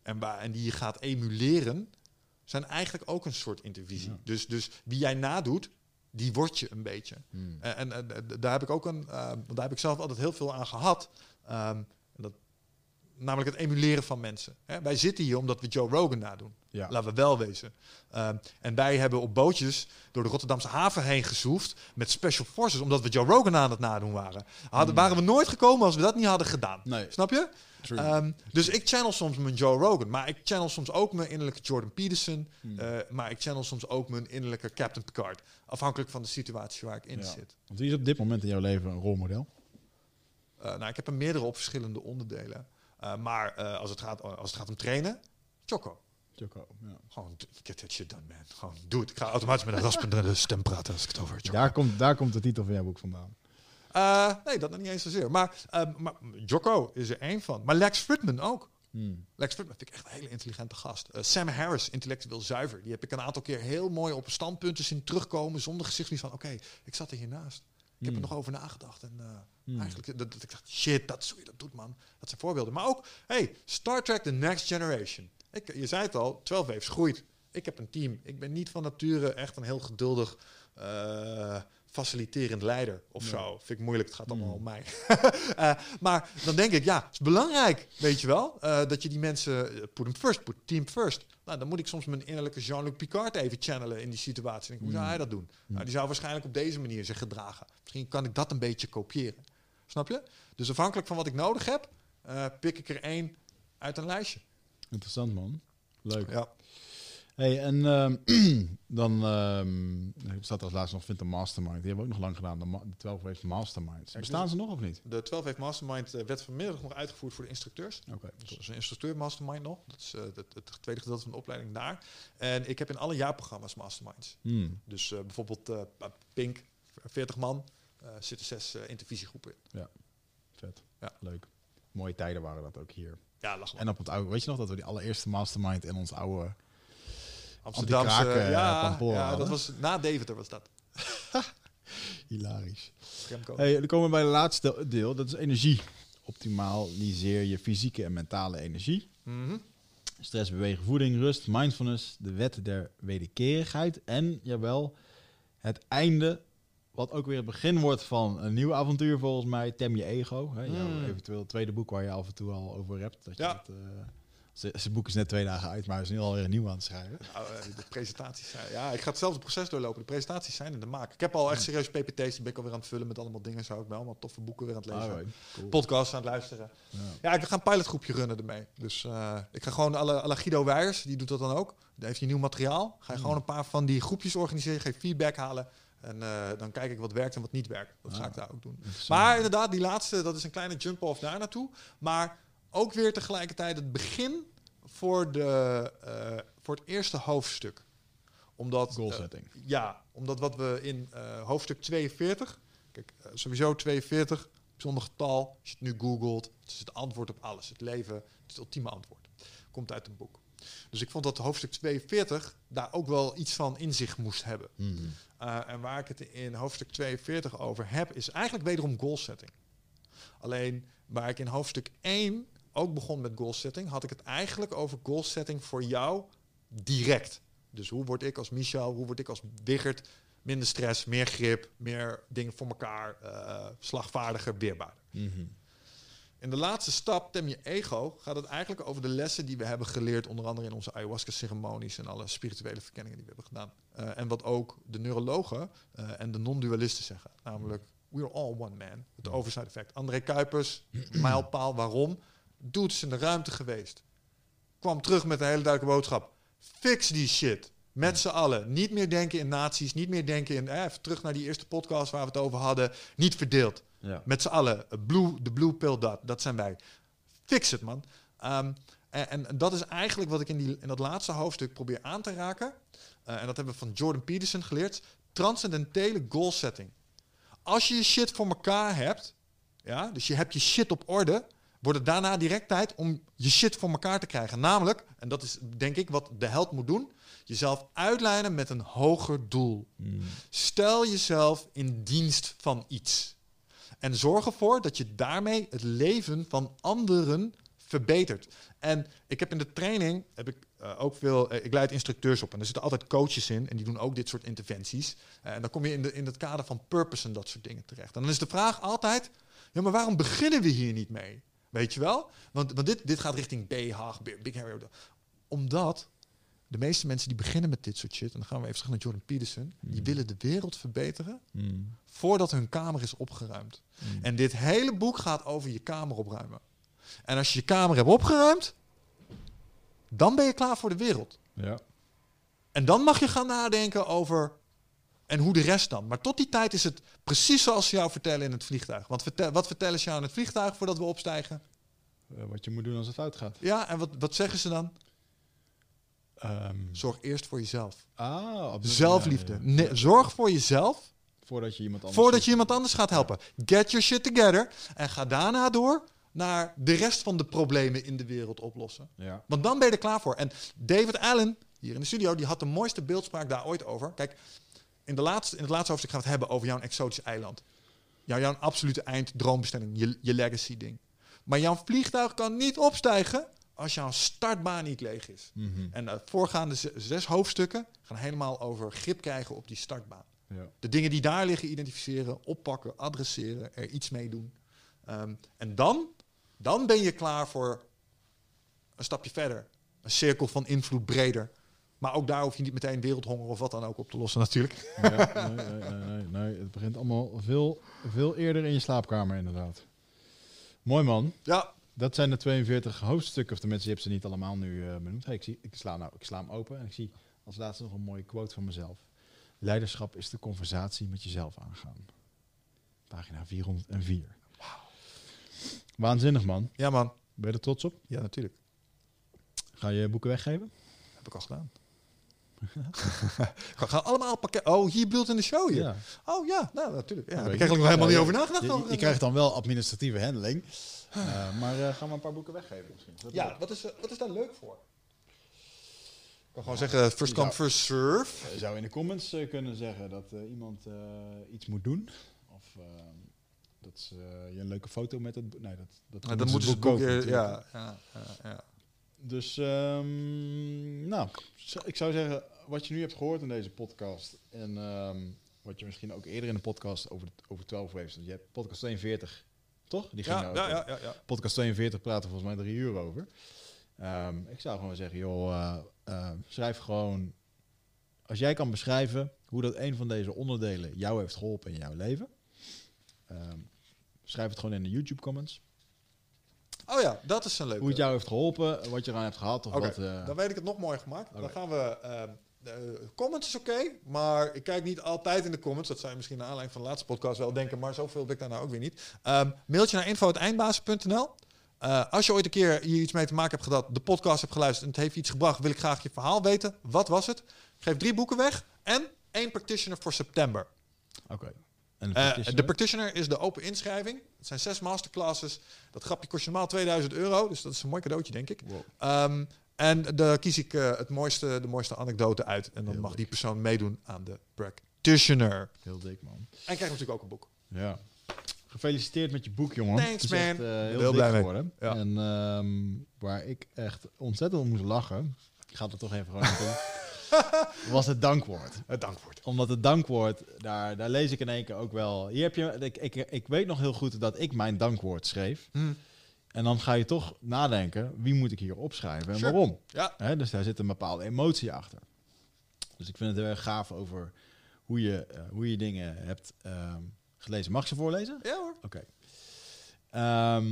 En, waar, en die je gaat emuleren. Zijn eigenlijk ook een soort intervisie. Dus, dus wie jij nadoet, die word je een beetje. En, en, en, eh, daar heb ik ook een, eh, want daar heb ik zelf altijd heel veel aan gehad. En dat, namelijk het emuleren van mensen. Hè? Wij zitten hier omdat we Joe Rogan nadoen. Ja. Laten we wel wezen. Ehm, en wij hebben op bootjes door de Rotterdamse haven heen gezoefd met special forces, omdat we Joe Rogan aan het nadoen waren. Hadden, Waren we nooit gekomen als we dat niet hadden gedaan. Nee. Snap je? Ehm, dus ik channel soms mijn Joe Rogan, maar ik channel soms ook mijn innerlijke Jordan Peterson, eh, maar ik channel soms ook mijn innerlijke Captain Picard. Afhankelijk van de situatie waar ik in Ja. zit. Want wie is op dit moment in jouw leven een rolmodel? Eh, nou, ik heb er meerdere op verschillende onderdelen. Eh, maar eh, als, het gaat, als het gaat om trainen, Choco. Jocko. Ja. Gewoon, get that shit done, man. Gewoon, doe het. Ik ga automatisch met een raspende stem praten als ik het over. Choco. Daar, komt, daar komt de titel van jouw boek vandaan. Eh, nee, dat nog niet eens zozeer. Maar, eh, maar Jocko is er één van. Maar Lex Fridman ook. Hmm. Lex Fridman vind ik echt een hele intelligente gast. Eh, Sam Harris, intellectueel zuiver. Die heb ik een aantal keer heel mooi op standpunten zien terugkomen. Zonder gezichtsverlies van, oké, ik zat er hiernaast. Ik heb er nog over nagedacht. En eh, eigenlijk, dat, dat ik dacht, shit, dat is hoe je dat doet, man. Dat zijn voorbeelden. Maar ook, hey, Star Trek The Next Generation. Ik, je zei het al, 12 Waves groeit. Ik heb een team. Ik ben niet van nature echt een heel geduldig, eh, faciliterend leider of Nee. zo. Vind ik moeilijk, het gaat allemaal Mm. om mij. Eh, maar dan denk ik, ja, het is belangrijk, weet je wel, eh, dat je die mensen, put them first, put team first. Nou, dan moet ik soms mijn innerlijke Jean-Luc Picard even channelen in die situatie. Denk, hoe zou Mm. hij dat doen? Nou, die zou waarschijnlijk op deze manier zich gedragen. Misschien kan ik dat een beetje kopiëren. Snap je? Dus afhankelijk van wat ik nodig heb, eh, pik ik er één uit een lijstje. Interessant, man. Leuk. Ja. Hey, en ehm, dan ehm, staat er als laatste nog Vind een Mastermind. Die hebben we ook nog lang gedaan. De, ma- de 12 Waves Masterminds. Kijk, Bestaan ze nog of niet? De 12 Wave Mastermind eh, werd vanmiddag nog uitgevoerd voor de instructeurs. Oké. Dus een instructeur mastermind nog. Dat is eh, het, het tweede gedeelte van de opleiding daar. En ik heb in alle jaarprogramma's masterminds. Hmm. Dus bijvoorbeeld Pink, 40 man, zitten zes eh, intervisiegroepen in. Vet. Ja. Leuk. Mooie tijden waren dat ook hier. Ja, lach. En op het oude, weet je nog dat we die allereerste mastermind in ons oude. Amsterdamse, eh, ja, ja, dat was na Deventer was dat. Hilarisch. Hey, dan komen we bij het laatste deel. Dat is energie. Optimaliseer je fysieke en mentale energie. Mhm. Stress, bewegen, voeding, rust, mindfulness, de wet der wederkerigheid. En, jawel, het einde, wat ook weer het begin wordt van een nieuw avontuur volgens mij. Tem je ego. Hè? Jouw Mm. eventueel tweede boek waar je af en toe al over hebt. Dat je Ja. dat, eh, zijn boek is net twee dagen uit, maar hij is nu alweer een nieuw aan het schrijven. Nou, eh, de presentaties zijn... Ja, ik ga hetzelfde proces doorlopen. De presentaties zijn in de maak. Ik heb al echt serieus PPT's. Die ben ik alweer aan het vullen met allemaal dingen. Zo. Ik ben allemaal toffe boeken weer aan het lezen. Ah, right. Cool. Podcasts aan het luisteren. Ja. Ja, ik ga een pilotgroepje runnen ermee. Dus eh, ik ga gewoon alle, alle Guido Weijers, die doet dat dan ook. Die heeft hij nieuw materiaal. Ga je Hmm. gewoon een paar van die groepjes organiseren. Ga je feedback halen. En eh, dan kijk ik wat werkt en wat niet werkt. Dat ga Ah. ik daar ook doen. Maar inderdaad, die laatste, dat is een kleine jump-off daar naartoe. Maar ook weer tegelijkertijd het begin voor, de, eh, voor het eerste hoofdstuk. Omdat, Goal eh, ja, omdat wat we in hoofdstuk 42... Kijk, sowieso 42, bijzonder getal. Als je het nu googelt, het is het antwoord op alles. Het leven, het is het ultieme antwoord. Komt uit een boek. Dus ik vond dat hoofdstuk 42 daar ook wel iets van in zich moest hebben. Uh, en waar ik het in hoofdstuk 42 over heb, is eigenlijk wederom goal setting. Alleen waar ik in hoofdstuk 1 ook begon met goal setting, had ik het eigenlijk over goal setting voor jou direct. Dus hoe word ik als Michel, hoe word ik als Wigert minder stress, meer grip, meer dingen voor elkaar, eh, slagvaardiger, weerbaarder. Mhm. In de laatste stap, tem je ego, gaat het eigenlijk over de lessen die we hebben geleerd, onder andere in onze ayahuasca-ceremonies en alle spirituele verkenningen die we hebben gedaan. Eh, en wat ook de neurologen eh, en de non-dualisten zeggen, namelijk we're all one man, het overside effect. André Kuipers, mijlpaal, waarom? Dude is in de ruimte geweest. Kwam terug met een hele duidelijke boodschap. Fix die shit. Met z'n allen. Niet meer denken in naties. Niet meer denken in... Eh, terug naar die eerste podcast waar we het over hadden. Niet verdeeld. Ja. Met z'n allen. eh, Blue, de blue pill dat, dat zijn wij. Fix het, man. Ehm, en, en dat is eigenlijk wat ik in, die, in dat laatste hoofdstuk probeer aan te raken. Eh, en dat hebben we van Jordan Peterson geleerd. Transcendentele goal setting. Als je je shit voor elkaar hebt, ja, dus je hebt je shit op orde, wordt het daarna direct tijd om je shit voor elkaar te krijgen. Namelijk, en dat is denk ik wat de held moet doen, jezelf uitlijnen met een hoger doel. Mhm. Stel jezelf in dienst van iets. En zorg ervoor dat je daarmee het leven van anderen verbetert. En ik heb in de training heb ik eh, ook veel. eh, ik leid instructeurs op en er zitten altijd coaches in en die doen ook dit soort interventies. Eh, en dan kom je in, de, in het kader van purpose en dat soort dingen terecht. En dan is de vraag altijd: ja, maar waarom beginnen we hier niet mee? Weet je wel? Want, want dit, dit gaat richting B-Hag, Big Harry. Omdat de meeste mensen die beginnen met dit soort shit, en dan gaan we even terug naar Jordan Peterson, die willen de wereld verbeteren Mhm. voordat hun kamer is opgeruimd. Mhm. En dit hele boek gaat over je kamer opruimen. En als je je kamer hebt opgeruimd, dan ben je klaar voor de wereld. Ja. En dan mag je gaan nadenken over en hoe de rest dan. Maar tot die tijd is het precies zoals ze jou vertellen in het vliegtuig. Want vertel, wat vertellen ze jou in het vliegtuig voordat we opstijgen? Eh, wat je moet doen als het fout gaat. Ja, en wat, wat zeggen ze dan? Ehm, Zorg eerst voor jezelf. ah, Zelfliefde. Nee, zorg voor jezelf Voordat je iemand anders... voordat je iemand anders gaat helpen. Get your shit together. En ga daarna door naar de rest van de problemen in de wereld oplossen. Ja. Want dan ben je er klaar voor. En David Allen, hier in de studio, die had de mooiste beeldspraak daar ooit over. Kijk, in, de laatste, in het laatste hoofdstuk gaan we het hebben over jouw exotisch eiland. Jouw, jouw absolute einddroombestemming, je, je legacy ding. Maar jouw vliegtuig kan niet opstijgen als jouw startbaan niet leeg is. Mhm. En de voorgaande z- zes hoofdstukken gaan helemaal over grip krijgen op die startbaan. Ja. De dingen die daar liggen identificeren, oppakken, adresseren, er iets mee doen. Ehm, en dan, dan ben je klaar voor een stapje verder. Een cirkel van invloed breder. Maar ook daar hoef je niet meteen wereldhonger of wat dan ook op te lossen natuurlijk. Ja, nee, nee, nee, nee. Het begint allemaal veel, veel eerder in je slaapkamer, inderdaad. Mooi man. Ja, Dat zijn de 42 hoofdstukken, of tenminste, je hebt ze niet allemaal nu eh, benoemd. Hey, ik, zie, ik, sla nou, ik sla hem open en ik zie als laatste nog een mooie quote van mezelf. Leiderschap is de conversatie met jezelf aangaan. Pagina 404. Waanzinnig man. ja man. Ben je er trots op? Ja, natuurlijk. Ga je boeken weggeven? Heb ik al gedaan. We gaan allemaal pakket. Oh, hier beeld in de show hier. Ja. Oh ja, nou natuurlijk. Ja, daar heb weet ik je. eigenlijk nog helemaal niet over nagedacht. Je, je krijgt dan wel administratieve handeling. Eh, maar eh, gaan we een paar boeken weggeven misschien? Is dat Ja, wat is, eh, wat is daar leuk voor? Ik kan gewoon zeggen, first Je come, first serve. Je zou in de comments kunnen zeggen dat iemand iets moet doen. Of dat ze, je een leuke foto met het. Nee, dat, dat, Ja, dan moeten ze het boek... kopen natuurlijk. ja, ja, ja, ja. Dus, ehm, nou, ik zou zeggen, wat je nu hebt gehoord in deze podcast... en ehm, wat je misschien ook eerder in de podcast over, over 12 heeft... want je hebt podcast 42, toch? Die ging Ja, nou ja, ja, ja, ja. Podcast 42 praten volgens mij drie uur over. Ehm, ik zou gewoon zeggen, joh, eh, eh, schrijf gewoon... Als jij kan beschrijven hoe dat een van deze onderdelen jou heeft geholpen in jouw leven... schrijf het gewoon in de YouTube comments. Oh ja, dat is een leuke. Hoe het jou heeft geholpen, wat je eraan hebt gehad of wat... eh, dan weet ik het nog mooi gemaakt. Dan gaan we... de comments is oké, maar ik kijk niet altijd in de comments. Dat zou je misschien naar aanleiding van de laatste podcast wel denken, maar zoveel heb ik daar nou ook weer niet. Ehm mailtje naar info.eindbazen.nl. Eh, als je ooit een keer hier iets mee te maken hebt gehad, de podcast hebt geluisterd en het heeft iets gebracht, wil ik graag je verhaal weten. Wat was het? Ik geef drie boeken weg en één practitioner voor september. Oké. De Eh, de practitioner is de open inschrijving. Het zijn zes masterclasses. Dat grapje kost je normaal 2000 euro, dus dat is een mooi cadeautje, denk ik. Wow. Ehm, en daar kies ik eh, het mooiste, de mooiste anekdote uit. En dan Heel mag dik. die persoon meedoen aan de practitioner. Heel dik, man. En krijgt natuurlijk ook een boek. Ja. Gefeliciteerd met je boek, jongen. Thanks, echt, man. ben heel blij mee. geworden. Ja. En ehm, waar ik echt ontzettend om moest lachen, ik ga er toch even gewoon was het dankwoord. Het dankwoord. Omdat het dankwoord, daar, daar lees ik in één keer ook wel. Hier heb je, ik, ik, ik weet nog heel goed dat ik mijn dankwoord schreef. Hm. En dan ga je toch nadenken, wie moet ik hier opschrijven en Sure. waarom? Ja, dus daar zit een bepaalde emotie achter. Dus ik vind het heel erg gaaf over hoe je, eh, hoe je dingen hebt ehm, gelezen. Mag ik ze voorlezen? ja hoor. Oké. Ehm,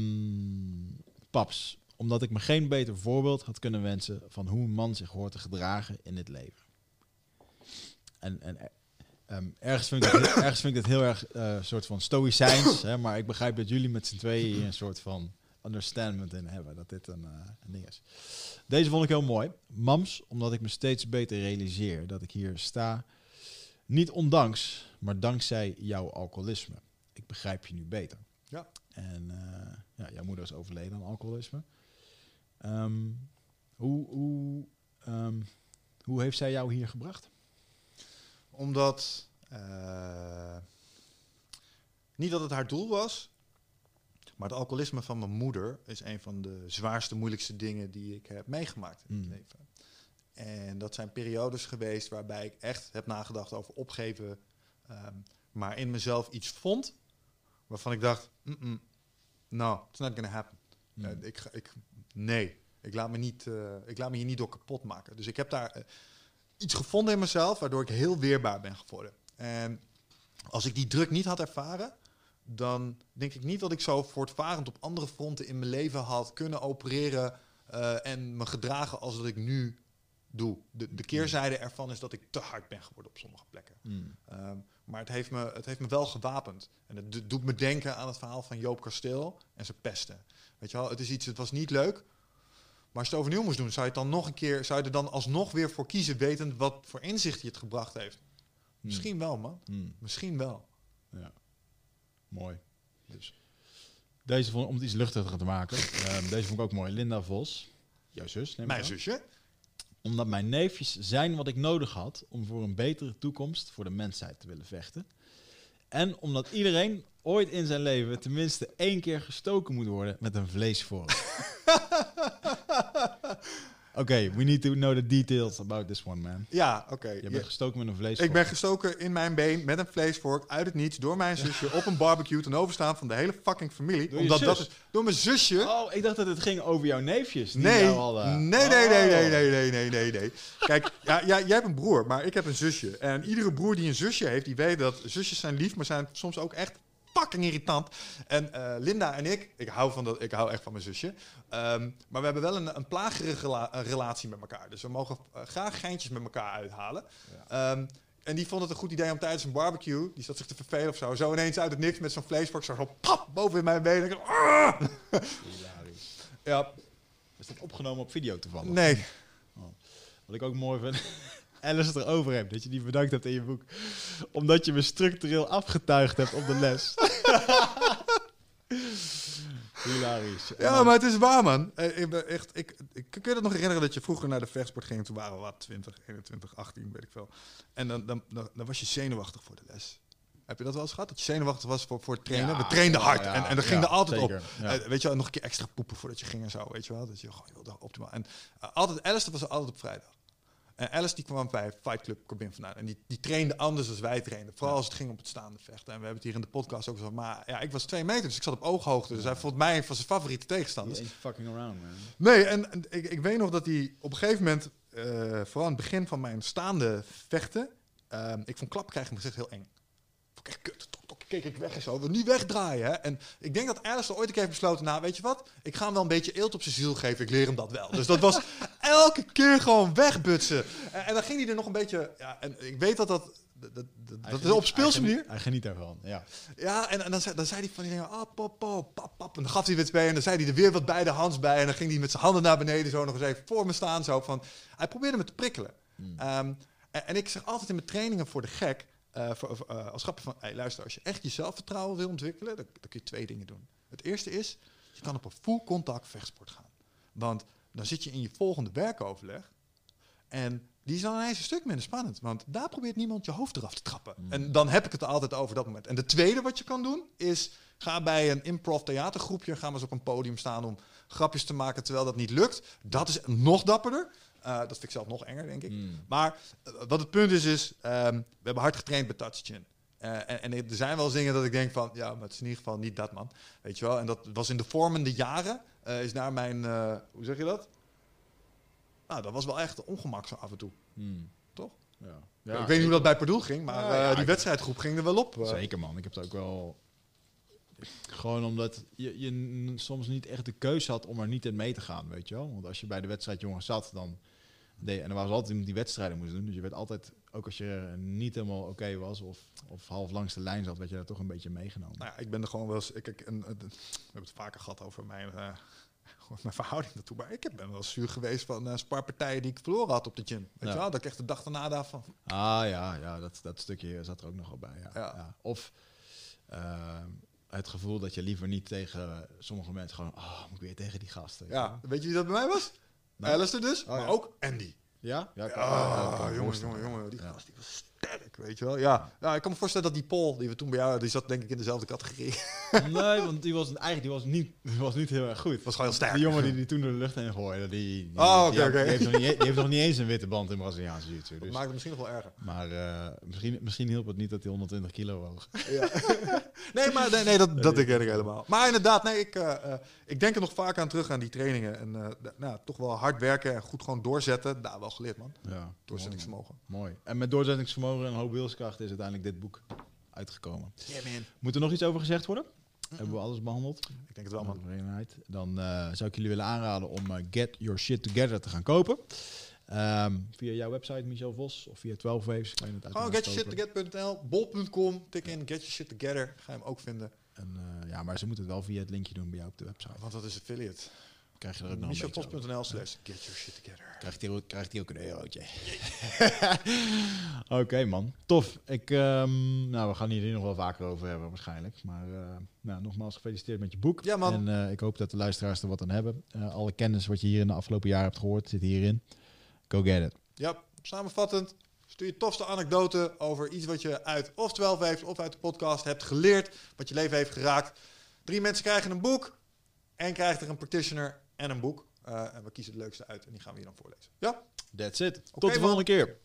paps, omdat ik me geen beter voorbeeld had kunnen wensen van hoe een man zich hoort te gedragen in dit leven. En, en eh, ehm, ergens, vind ik het, heel- ergens vind ik het heel erg eh, een soort van stoïcijns, hè, maar ik begrijp dat jullie met z'n tweeën hier een soort van understanding in hebben, dat dit een, eh, een ding is. Deze vond ik heel mooi. Mams, omdat ik me steeds beter realiseer dat ik hier sta, niet ondanks, maar dankzij jouw alcoholisme. Ik begrijp je nu beter. Ja. En eh, ja, jouw moeder is overleden aan alcoholisme. Ehm, hoe, hoe, ehm, hoe heeft zij jou hier gebracht? Omdat, eh, niet dat het haar doel was, maar het alcoholisme van mijn moeder is een van de zwaarste, moeilijkste dingen die ik heb meegemaakt in het Mm. leven. En dat zijn periodes geweest waarbij ik echt heb nagedacht over opgeven, ehm, maar in mezelf iets vond waarvan ik dacht, "Mm-mm, no, it's not gonna happen. Mm. Eh, ik, ga- ik, nee, ik laat, me niet, eh, ik laat me hier niet door kapot maken. Dus ik heb daar eh, iets gevonden in mezelf waardoor ik heel weerbaar ben geworden. En als ik die druk niet had ervaren, dan denk ik niet dat ik zo voortvarend op andere fronten in mijn leven had kunnen opereren eh, en me gedragen als dat ik nu doe. De, de keerzijde ervan is dat ik te hard ben geworden op sommige plekken. Mm. Ehm, maar het heeft, me, het heeft me wel gewapend. En het do- doet me denken aan het verhaal van Joop Kasteel en zijn pesten. Weet je wel, het is iets, het was niet leuk. Maar als je het overnieuw moest doen, zou je het dan nog een keer, zou je er dan alsnog weer voor kiezen, wetend wat voor inzicht je het gebracht heeft? Misschien wel, man. Mm. Misschien wel. Ja. Mooi. Dus. Deze vond om het iets luchtiger te maken. ehm, deze vond ik ook mooi. Linda Vos. Jouw zus, neem Mijn zusje. Omdat mijn neefjes zijn wat ik nodig had om voor een betere toekomst voor de mensheid te willen vechten. En omdat iedereen ooit in zijn leven tenminste één keer gestoken moet worden met een vleesvork. Oké, we need to know the details about this one, man. Ja, oké. Je Ja. bent gestoken met een vlees. Ik ben gestoken in mijn been met een vleesvork uit het niets door mijn zusje op een barbecue ten overstaan van de hele fucking familie. Door Omdat dat is door mijn zusje. Oh, ik dacht dat het ging over jouw neefjes. Die Nee, hadden- nee, nee, nee, Oh. nee, nee, nee, nee, nee, nee. Kijk, ja, ja, jij hebt een broer, maar ik heb een zusje. En iedere broer die een zusje heeft, die weet dat zusjes zijn lief, maar zijn soms ook echt fucking irritant. En eh, Linda en ik, ik hou, van dat, ik hou echt van mijn zusje. Ehm, maar we hebben wel een, een plagerige rela- relatie met elkaar. Dus we mogen eh, graag geintjes met elkaar uithalen. Ehm, en die vond het een goed idee om tijdens een barbecue, die zat zich te vervelen of zo, zo ineens uit het niks met zo'n vleesvork zo, zo pap, boven in mijn benen. Ik, ah! Ja, Is dat opgenomen op video toevallig? nee. Wat ik ook mooi vind. Alice het erover hebt, dat je die bedankt hebt in je boek. Omdat je me structureel afgetuigd hebt op de les. Hilarisch. Ja, dan- maar het is waar, man. Eh, Ik, ben echt, ik, ik kun je dat nog herinneren dat je vroeger naar de vechtsport ging? Toen waren we wat, 20, 21, 18, weet ik veel. En dan, dan, dan, dan was je zenuwachtig voor de les. Heb je dat wel eens gehad? Dat je zenuwachtig was voor, voor het trainen? Ja, we trainden hard ja, en, en dat ging er altijd zeker, op. Eh, weet je wel, nog een keer extra poepen voordat je ging en zo, weet je wel. Dat je gewoon wilde optimaal. En eh, altijd, Alice, dat was altijd op vrijdag. En Alice die kwam bij Fight Club Corbin vandaan. En die, die trainde anders dan wij trainden. Vooral als het ging op het staande vechten. En we hebben het hier in de podcast ook zo. Maar ja, ik was twee meter, dus ik zat op ooghoogte. Dus hij vond mij van zijn favoriete tegenstanders. Fucking around, man. Nee, en, en ik, ik weet nog dat hij op een gegeven moment, eh, vooral aan het begin van mijn staande vechten, ehm, ik vond klap krijgen in mijn gezicht heel eng. Vond ik echt kut. Keek ik weg en zo. wil niet wegdraaien. Hè? En ik denk dat Alice ooit een keer heeft besloten, nou weet je wat, ik ga hem wel een beetje eelt op zijn ziel geven. Ik leer hem dat wel. Dus dat was elke keer gewoon wegbutsen. En, en dan ging hij er nog een beetje, ja, en ik weet dat dat, dat, dat, is op speelse manier. Hij geniet daarvan, ja. Ja, en, en dan, zei, dan zei hij van die dingen, ah, pap, pap, pap, pap. En dan gaf hij weer twee en dan zei hij er weer wat bij de hands bij. En dan ging hij met zijn handen naar beneden zo nog eens even voor me staan. Zo van, hij probeerde me te prikkelen. Ehm, en, en ik zeg altijd in mijn trainingen voor de gek, eh, voor, eh, als grapje van, hey, luister, als je echt je zelfvertrouwen wil ontwikkelen, dan, dan kun je twee dingen doen. Het eerste is, je kan op een full contact vechtsport gaan. Want dan zit je in je volgende werkoverleg en die is dan ineens een stuk minder spannend. Want daar probeert niemand je hoofd eraf te trappen. En dan heb ik het altijd over dat moment. En de tweede wat je kan doen is... ga bij een improv theatergroepje... ga maar eens op een podium staan om grapjes te maken... terwijl dat niet lukt. Dat is nog dapperder. Eh, dat vind ik zelf nog enger, denk ik. Maar eh, wat het punt is, is... ehm, we hebben hard getraind bij Touch Chin. Eh, en, en er zijn wel eens dingen dat ik denk van... ja, maar het is in ieder geval niet dat, man. Weet je wel? En dat was in de vormende jaren... eh, is naar mijn... eh, hoe zeg je dat? Nou, dat was wel echt ongemak zo af en toe. Hmm. Toch? Ja. ik weet niet hoe dat bij Pardoel ging, maar Ja, eh, ja, die wedstrijdgroep ging er wel op. Zeker man, ik heb het ook wel... Gewoon omdat je, je soms niet echt de keuze had om er niet in mee te gaan, weet je wel. Want als je bij de wedstrijd jongens zat, dan... deed- en er was altijd iemand die wedstrijden moest doen. Dus je werd altijd, ook als je niet helemaal oké was of, of half langs de lijn zat, werd je daar toch een beetje meegenomen. Nou ja, ik ben er gewoon wel eens... Ik, ik, een- een- we hebben het vaker gehad over mijn, eh, mijn verhouding daartoe. Maar ik ben wel zuur geweest van eh sparpartijen die ik verloren had op de gym. Weet Ja. je wel? Dat ik echt de dag daarna dacht van... Ah ja, ja dat, dat stukje zat er ook nog wel bij. Ja. Ja. Ja. Of eh, het gevoel dat je liever niet tegen sommige mensen gewoon, oh, moet ik weer tegen die gasten. Ja, weet je wie dat bij mij was? Nou. Alistair dus, Oh, maar ja. ook Andy. Ja? Ja, ik kan- Ah, ja, ik kan me jongen, voorstellen. jongen, jongen, die Ja. gast die was sterk, weet je wel. Ja. ja, ik kan me voorstellen dat die Paul, die we toen bij jou, die zat denk ik in dezelfde categorie. Nee, want die was eigenlijk die was niet, die was niet heel erg goed. Was gewoon heel sterk. Die jongen die die toen door de lucht heen gooide, die, die, Oh, die, heeft nog niet, die heeft nog niet eens een witte band in Braziliaanse jiu-jitsu. Dat Dus. maakt het misschien nog wel erger. Maar eh, misschien, misschien hielp het niet dat hij 120 kilo woog. Ja. nee, maar nee, nee dat, dat denk ik helemaal. Maar inderdaad, nee, ik, eh, eh, ik denk er nog vaak aan terug aan die trainingen. En nou, toch wel hard werken en goed gewoon doorzetten. Daar wel geleerd, man. Ja, Doorzettingsvermogen. Mooi. En met doorzettingsvermogen en een hoop wilskracht is uiteindelijk dit boek uitgekomen. Yeah, man. Moet er nog iets over gezegd worden? Hebben we alles behandeld? Ik denk het wel, man. Eenheid. Dan eh, zou ik jullie willen aanraden om eh, Get Your Shit Together te gaan kopen. Ehm, via jouw website, Michel Vos, of via 12 Waves. Kan je het Gewoon getyourshittogether.nl, bol.com, tik in get your shit together. Ga je hem ook vinden. En, eh, ja, maar ze moeten het wel via het linkje doen bij jou op de website. Want dat is affiliate. Krijg je er ook nog. Michelvos.nl slash get your shit together. Krijgt hij, ook- krijgt hij ook een eurotje. Oké man, tof. Ik, ehm, nou, we gaan hier nog wel vaker over hebben waarschijnlijk. Maar eh, nou, nogmaals gefeliciteerd met je boek. Ja, man. En eh, ik hoop dat de luisteraars er wat aan hebben. Eh, alle kennis wat je hier in de afgelopen jaren hebt gehoord zit hierin. Go get it. Ja, samenvattend. Stuur je tofste anekdote over iets wat je uit of 12 heeft of uit de podcast hebt geleerd. Wat je leven heeft geraakt. Drie mensen krijgen een boek. En krijgt er een practitioner en een boek. Eh, en we kiezen het leukste uit en die gaan we hier dan voorlezen. Ja? That's it. Tot de volgende keer.